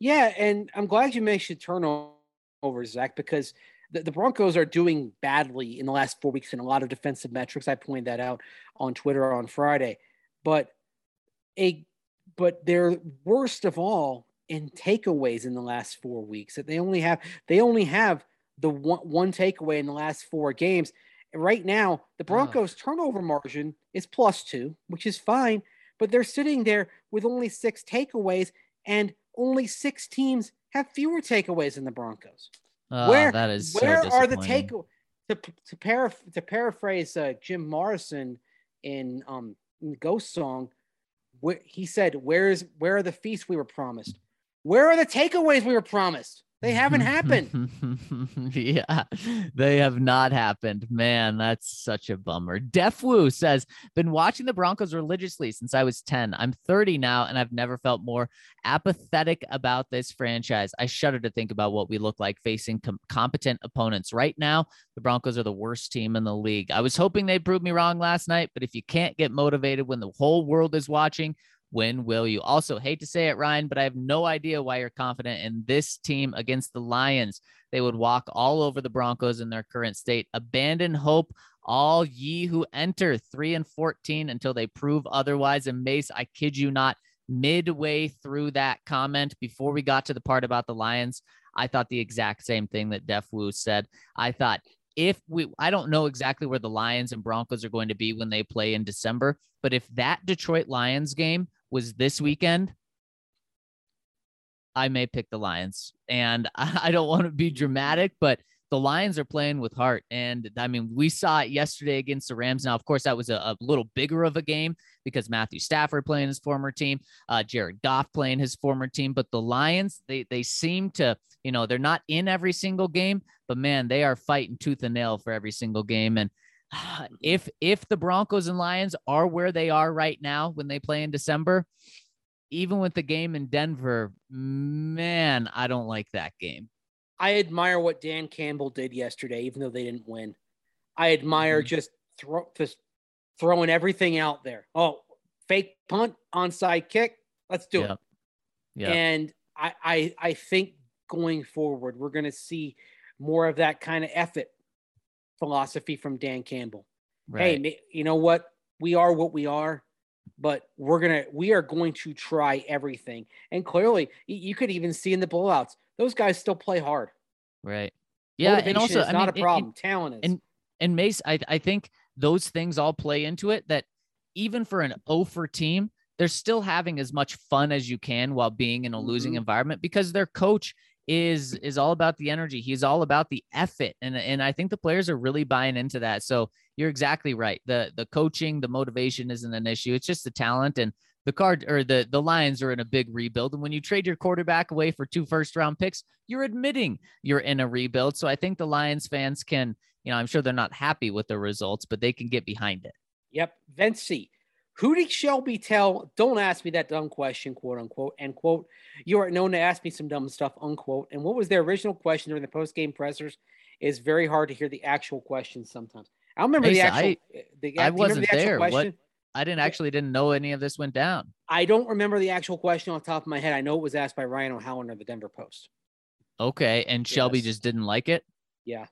Yeah, and I'm glad you mentioned turnovers, Zach, because the, the Broncos are doing badly in the last four weeks in a lot of defensive metrics. I pointed that out on Twitter on Friday, but a but they're worst of all in takeaways in the last four weeks. That they only have they only have the one one takeaway in the last four games. right now, the Broncos' oh. turnover margin is plus two, which is fine, but they're sitting there with only six takeaways, and only six teams have fewer takeaways than the Broncos. Oh, where that is where so are the take to to, to paraphrase uh, Jim Morrison in um in Ghost Song? Where he said, "Where's where are the feasts we were promised? Where are the takeaways we were promised?" They haven't happened. yeah, they have not happened. Man, that's such a bummer. Defwu says, been watching the Broncos religiously since I was 10. I'm 30 now, and I've never felt more apathetic about this franchise. I shudder to think about what we look like facing com- competent opponents. Right now, the Broncos are the worst team in the league. I was hoping they'd prove me wrong last night, but if you can't get motivated when the whole world is watching, when will you? Also, hate to say it, Ryan, but I have no idea why you're confident in this team against the Lions. They would walk all over the Broncos in their current state. Abandon hope, all ye who enter 3 and 14 until they prove otherwise. And Mace, I kid you not, midway through that comment, before we got to the part about the Lions, I thought the exact same thing that Def Wu said. I thought if we I don't know exactly where the Lions and Broncos are going to be when they play in December, but if that Detroit Lions game was this weekend, I may pick the Lions. And I don't want to be dramatic, but the Lions are playing with heart. And I mean, we saw it yesterday against the Rams. Now, of course, that was a, a little bigger of a game because Matthew Stafford playing his former team, uh, Jared Goff playing his former team. But the Lions, they they seem to, you know, they're not in every single game, but man, they are fighting tooth and nail for every single game. And if if the Broncos and Lions are where they are right now when they play in December, even with the game in Denver, man, I don't like that game. I admire what Dan Campbell did yesterday, even though they didn't win. I admire mm-hmm. just throw just throwing everything out there. Oh, fake punt, onside kick, let's do yep. it. Yeah. And I, I I think going forward, we're gonna see more of that kind of effort philosophy from Dan Campbell. Right. Hey, you know what? We are what we are, but we're gonna we are going to try everything. And clearly, you could even see in the blowouts, those guys still play hard. Right. Yeah, Motivation and also I not mean, a problem. Talent is. And and Mace, I I think those things all play into it. That even for an O for team, they're still having as much fun as you can while being in a losing mm-hmm. environment because their coach is is all about the energy. He's all about the effort, and and I think the players are really buying into that. So you're exactly right. the The coaching, the motivation isn't an issue. It's just the talent and the card or the the Lions are in a big rebuild. And when you trade your quarterback away for two first round picks, you're admitting you're in a rebuild. So I think the Lions fans can, you know, I'm sure they're not happy with the results, but they can get behind it. Yep, Vinci. Who did Shelby tell? Don't ask me that dumb question, quote unquote, end quote. You are known to ask me some dumb stuff, unquote. And what was their original question during the post game pressers? Is very hard to hear the actual question sometimes. I remember the actual. I, eh, the, I wasn't the there. What? I didn't actually didn't know any of this went down. I don't remember the actual question on top of my head. I know it was asked by Ryan O'Halloran of the Denver Post. Okay, and Shelby yes. just didn't like it. Yeah.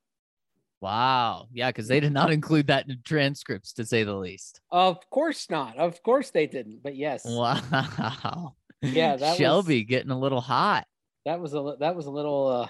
Wow. Yeah, because they did not include that in transcripts, to say the least. Of course not. Of course they didn't. But yes. Wow. Yeah, that Shelby was, getting a little hot. That was a that was a little uh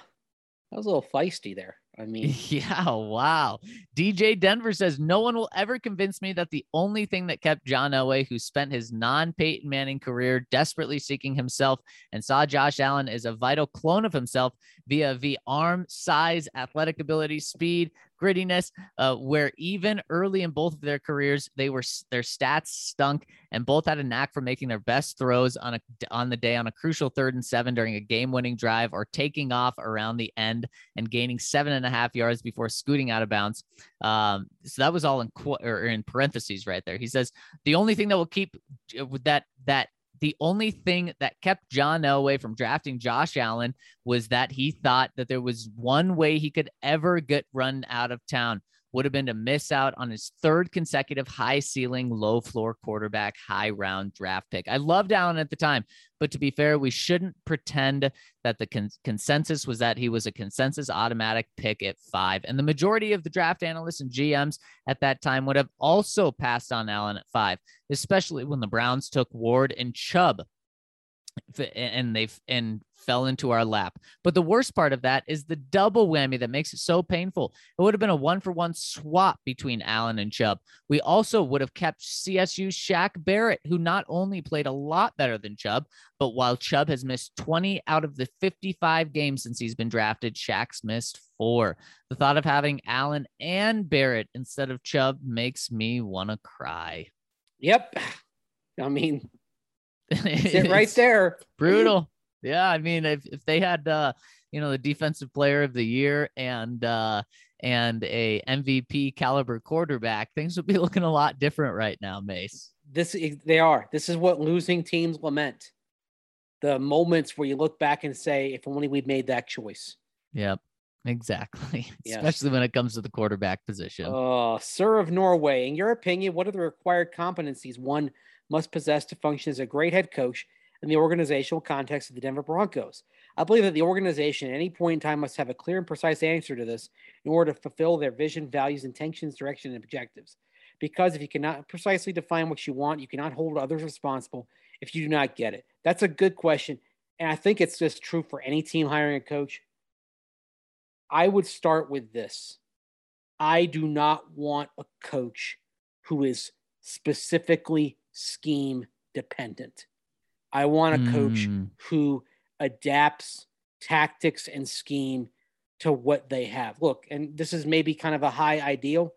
that was a little feisty there. I mean, yeah, wow. DJ Denver says no one will ever convince me that the only thing that kept John Elway, who spent his non Peyton Manning career desperately seeking himself and saw Josh Allen as a vital clone of himself via the arm, size, athletic ability, speed, grittiness, uh, where even early in both of their careers, they were their stats stunk, and both had a knack for making their best throws on a on the day on a crucial third and seven during a game-winning drive, or taking off around the end and gaining seven and a half yards before scooting out of bounds. Um, so that was all in qu- or in parentheses right there. He says the only thing that will keep uh, that that the only thing that kept John Elway from drafting Josh Allen was that he thought that there was one way he could ever get run out of town would have been to miss out on his third consecutive high ceiling, low floor quarterback, high round draft pick. I loved Allen at the time, but to be fair, we shouldn't pretend that the con- consensus was that he was a consensus automatic pick at five. And the majority of the draft analysts and GMs at that time would have also passed on Allen at five, especially when the Browns took Ward and Chubb and they and fell into our lap. But the worst part of that is the double whammy that makes it so painful. It would have been a one for one swap between Allen and Chubb. We also would have kept CSU's Shaq Barrett, who not only played a lot better than Chubb, but while Chubb has missed 20 out of the 55 games since he's been drafted, Shaq's missed four. The thought of having Allen and Barrett instead of Chubb makes me want to cry. Yep. I mean, it right there. Brutal. Yeah, I mean, if, if they had uh, you know, the defensive player of the year and uh and a MVP caliber quarterback, things would be looking a lot different right now, Mace. This they are. This is what losing teams lament. The moments where you look back and say, if only we'd made that choice. Yep. Exactly. Yes. Especially when it comes to the quarterback position. Oh, Sir of Norway, in your opinion, what are the required competencies one must possess to function as a great head coach in the organizational context of the Denver Broncos. I believe that the organization at any point in time must have a clear and precise answer to this in order to fulfill their vision, values, intentions, direction, and objectives. Because if you cannot precisely define what you want, you cannot hold others responsible if you do not get it. That's a good question. And I think it's just true for any team hiring a coach. I would start with this I do not want a coach who is specifically scheme dependent. I want a coach mm. who adapts tactics and scheme to what they have. Look, and this is maybe kind of a high ideal.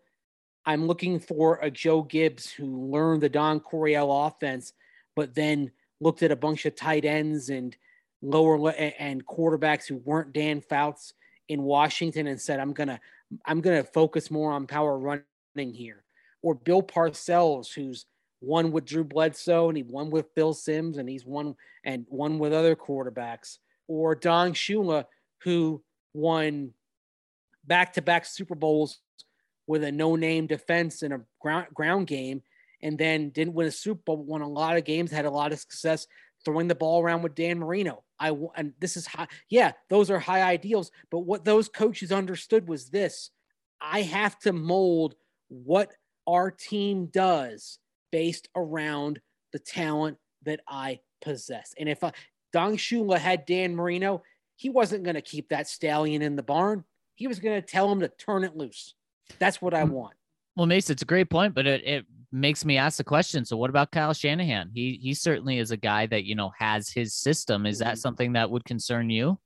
I'm looking for a Joe Gibbs who learned the Don Coryell offense, but then looked at a bunch of tight ends and lower and quarterbacks who weren't Dan Fouts in Washington and said, "I'm gonna, I'm gonna focus more on power running here." Or Bill Parcells, who's won with Drew Bledsoe and he won with Phil Simms and he's won and won with other quarterbacks. Or Don Shula, who won back to back Super Bowls with a no name defense in a ground, ground game and then didn't win a Super Bowl, won a lot of games, had a lot of success throwing the ball around with Dan Marino. I and this is high. Yeah, those are high ideals, but what those coaches understood was this: I have to mold what our team does based around the talent that I possess. And if uh, Don Shula had Dan Marino, he wasn't going to keep that stallion in the barn. He was going to tell him to turn it loose. That's what I mm. want. Well, Mace, it's a great point, but it, it makes me ask the question. So, what about Kyle Shanahan? He he certainly is a guy that you know has his system. Is that mm-hmm. something that would concern you?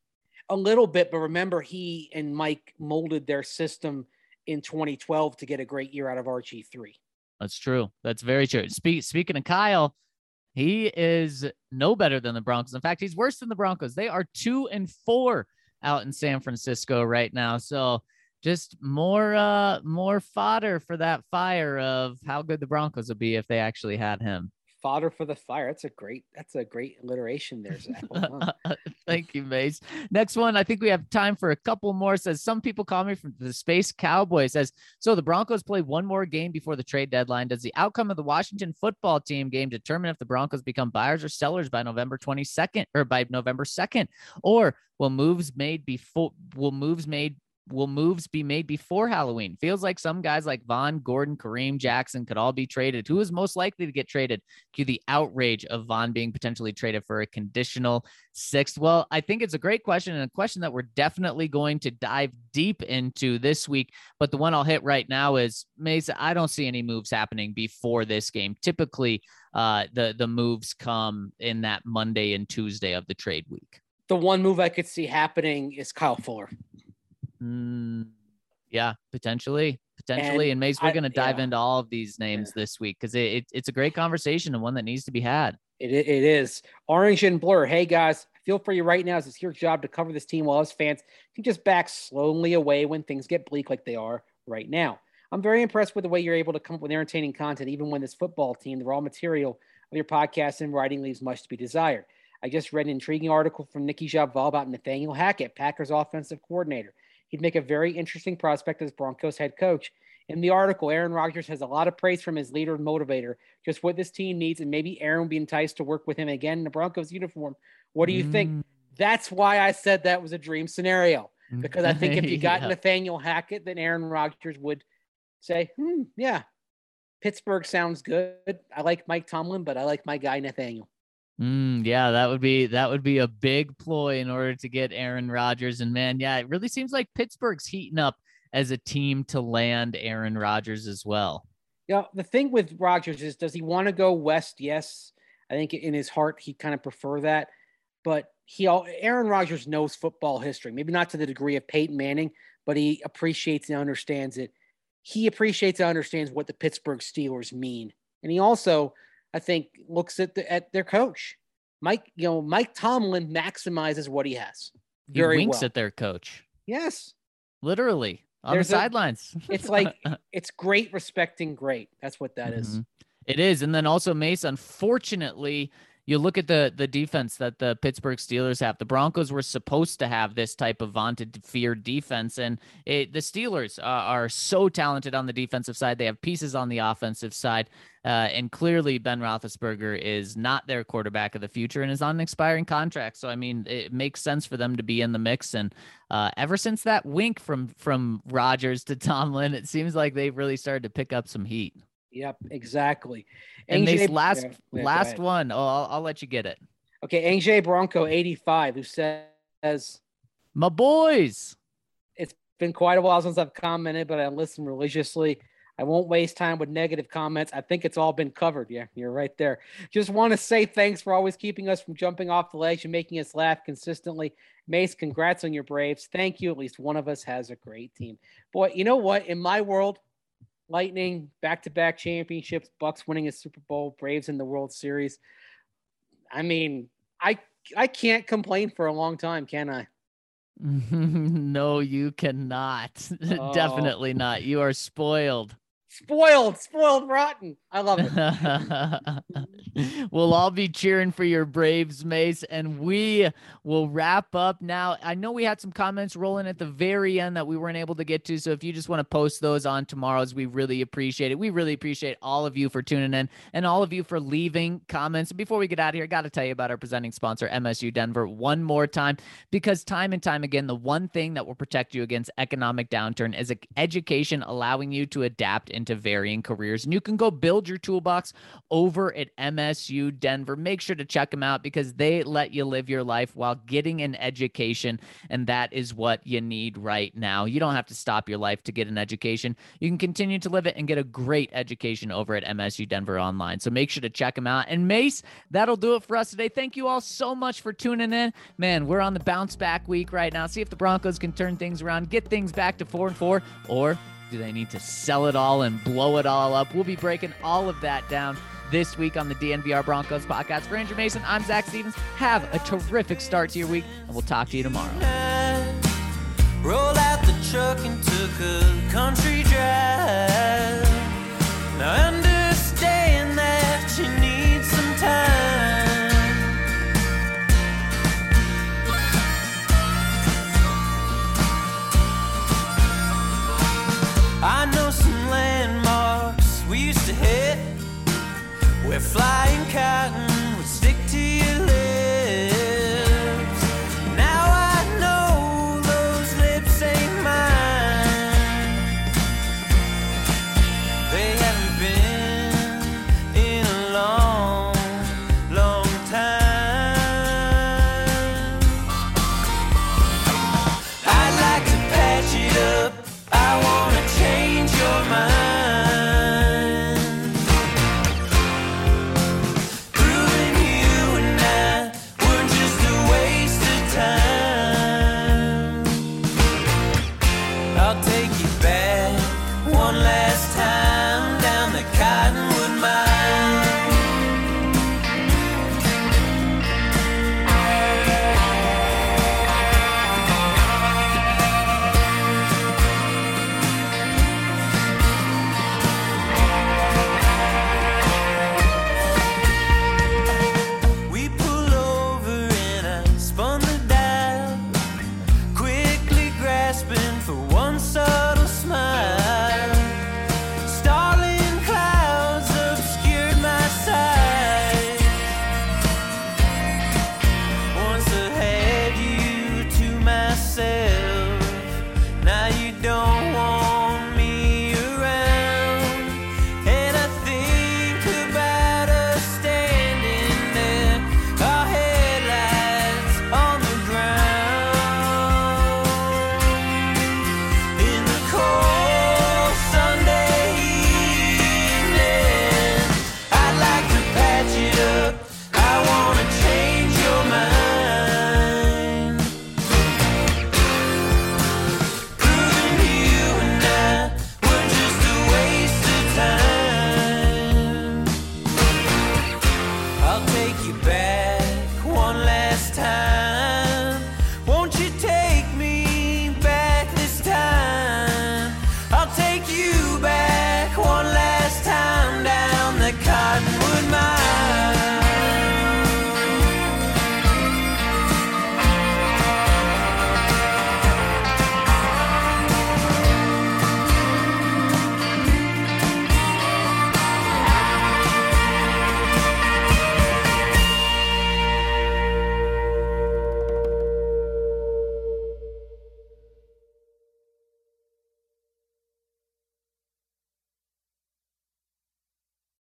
A little bit, but remember, he and Mike molded their system in 2012 to get a great year out of RG three. That's true. That's very true. Speak, speaking of Kyle, he is no better than the Broncos. In fact, he's worse than the Broncos. They are two and four out in San Francisco right now. So just more uh more fodder for that fire of how good the Broncos would be if they actually had him fodder for the fire. That's a great. That's a great alliteration there, Zac. Thank you, Mace. Next one, I think we have time for a couple more. Says some people call me from the Space Cowboy. Says so. The Broncos play one more game before the trade deadline. Does the outcome of the Washington football team game determine if the Broncos become buyers or sellers by November twenty second or by November second, or will moves made before will moves made will moves be made before Halloween? Feels like some guys like Von, Gordon, Kareem Jackson could all be traded. Who is most likely to get traded? Cue the outrage of Von being potentially traded for a conditional sixth. Well, I think it's a great question and a question that we're definitely going to dive deep into this week. But the one I'll hit right now is Mesa. I don't see any moves happening before this game. Typically, uh, the the moves come in that Monday and Tuesday of the trade week. The one move I could see happening is Kyle Fuller. Mm, yeah, potentially, potentially. And, and Mace, we're going to dive yeah. into all of these names yeah. this week because it, it, it's a great conversation and one that needs to be had. It, it is. Orange and Blur. Hey, guys, feel free right now. As it's your job to cover this team while us fans can just back slowly away when things get bleak like they are right now. I'm very impressed with the way you're able to come up with entertaining content, even when this football team, the raw material of your podcast and writing leaves much to be desired. I just read an intriguing article from Nicki Jhabvala about Nathaniel Hackett, Packers offensive coordinator. He'd make a very interesting prospect as Broncos head coach In the article, Aaron Rodgers has a lot of praise from his leader and motivator, just what this team needs, and maybe Aaron will be enticed to work with him again in the Broncos uniform. What do you mm. think? That's why I said that was a dream scenario. Because I think if you got yeah. Nathaniel Hackett, then Aaron Rodgers would say, hmm, yeah, Pittsburgh sounds good. I like Mike Tomlin, but I like my guy Nathaniel. Mm, yeah, that would be that would be a big ploy in order to get Aaron Rodgers. And man, yeah, it really seems like Pittsburgh's heating up as a team to land Aaron Rodgers as well. Yeah, the thing with Rodgers is, does he want to go west? Yes, I think in his heart he kind of prefer that, but he Aaron Rodgers knows football history, maybe not to the degree of Peyton Manning, but he appreciates and understands it. He appreciates and understands what the Pittsburgh Steelers mean, and he also I think looks at the, at their coach. Mike, you know, Mike Tomlin maximizes what he has. He winks well. at their coach. Yes. Literally on There's the sidelines. it's like it's great respecting great. That's what that mm-hmm. is. It is. And then also Mace, unfortunately, you look at the the defense that the Pittsburgh Steelers have. The Broncos were supposed to have this type of vaunted, feared defense, and it, the Steelers uh, are so talented on the defensive side. They have pieces on the offensive side, uh, and clearly Ben Roethlisberger is not their quarterback of the future and is on an expiring contract. So I mean, it makes sense for them to be in the mix. And uh, ever since that wink from from Rodgers to Tomlin, it seems like they've really started to pick up some heat. Yep, exactly. And this last yeah, last one, oh, I'll, I'll let you get it. Okay, Ange Bronco, 85, who says, My boys. It's been quite a while since I've commented, but I listen religiously. I won't waste time with negative comments. I think it's all been covered. Yeah, you're right there. Just want to say thanks for always keeping us from jumping off the ledge and making us laugh consistently. Mace, congrats on your Braves. Thank you. At least one of us has a great team. Boy, you know what? In my world, Lightning back-to-back championships, Bucs winning a Super Bowl, Braves in the World Series. I mean, I I can't complain for a long time, can I? no, you cannot. Oh. Definitely not. You are spoiled spoiled, spoiled, rotten. I love it. we'll all be cheering for your Braves, Mace, and we will wrap up now. I know we had some comments rolling at the very end that we weren't able to get to. So if you just want to post those on tomorrow's, we really appreciate it. We really appreciate all of you for tuning in and all of you for leaving comments. Before we get out of here, I got to tell you about our presenting sponsor, MSU Denver, one more time, because time and time again, the one thing that will protect you against economic downturn is education, allowing you to adapt in into varying careers. And you can go build your toolbox over at MSU Denver. Make sure to check them out because they let you live your life while getting an education. And that is what you need right now. You don't have to stop your life to get an education. You can continue to live it and get a great education over at MSU Denver Online. So make sure to check them out. And Mace, that'll do it for us today. Thank you all so much for tuning in. Man, we're on the bounce back week right now. See if the Broncos can turn things around, get things back to four and four, or do they need to sell it all and blow it all up? We'll be breaking all of that down this week on the DNVR Broncos podcast. For Andrew Mason, I'm Zac Stevens. Have a terrific start to your week, and we'll talk to you tomorrow. Roll out the truck and took a country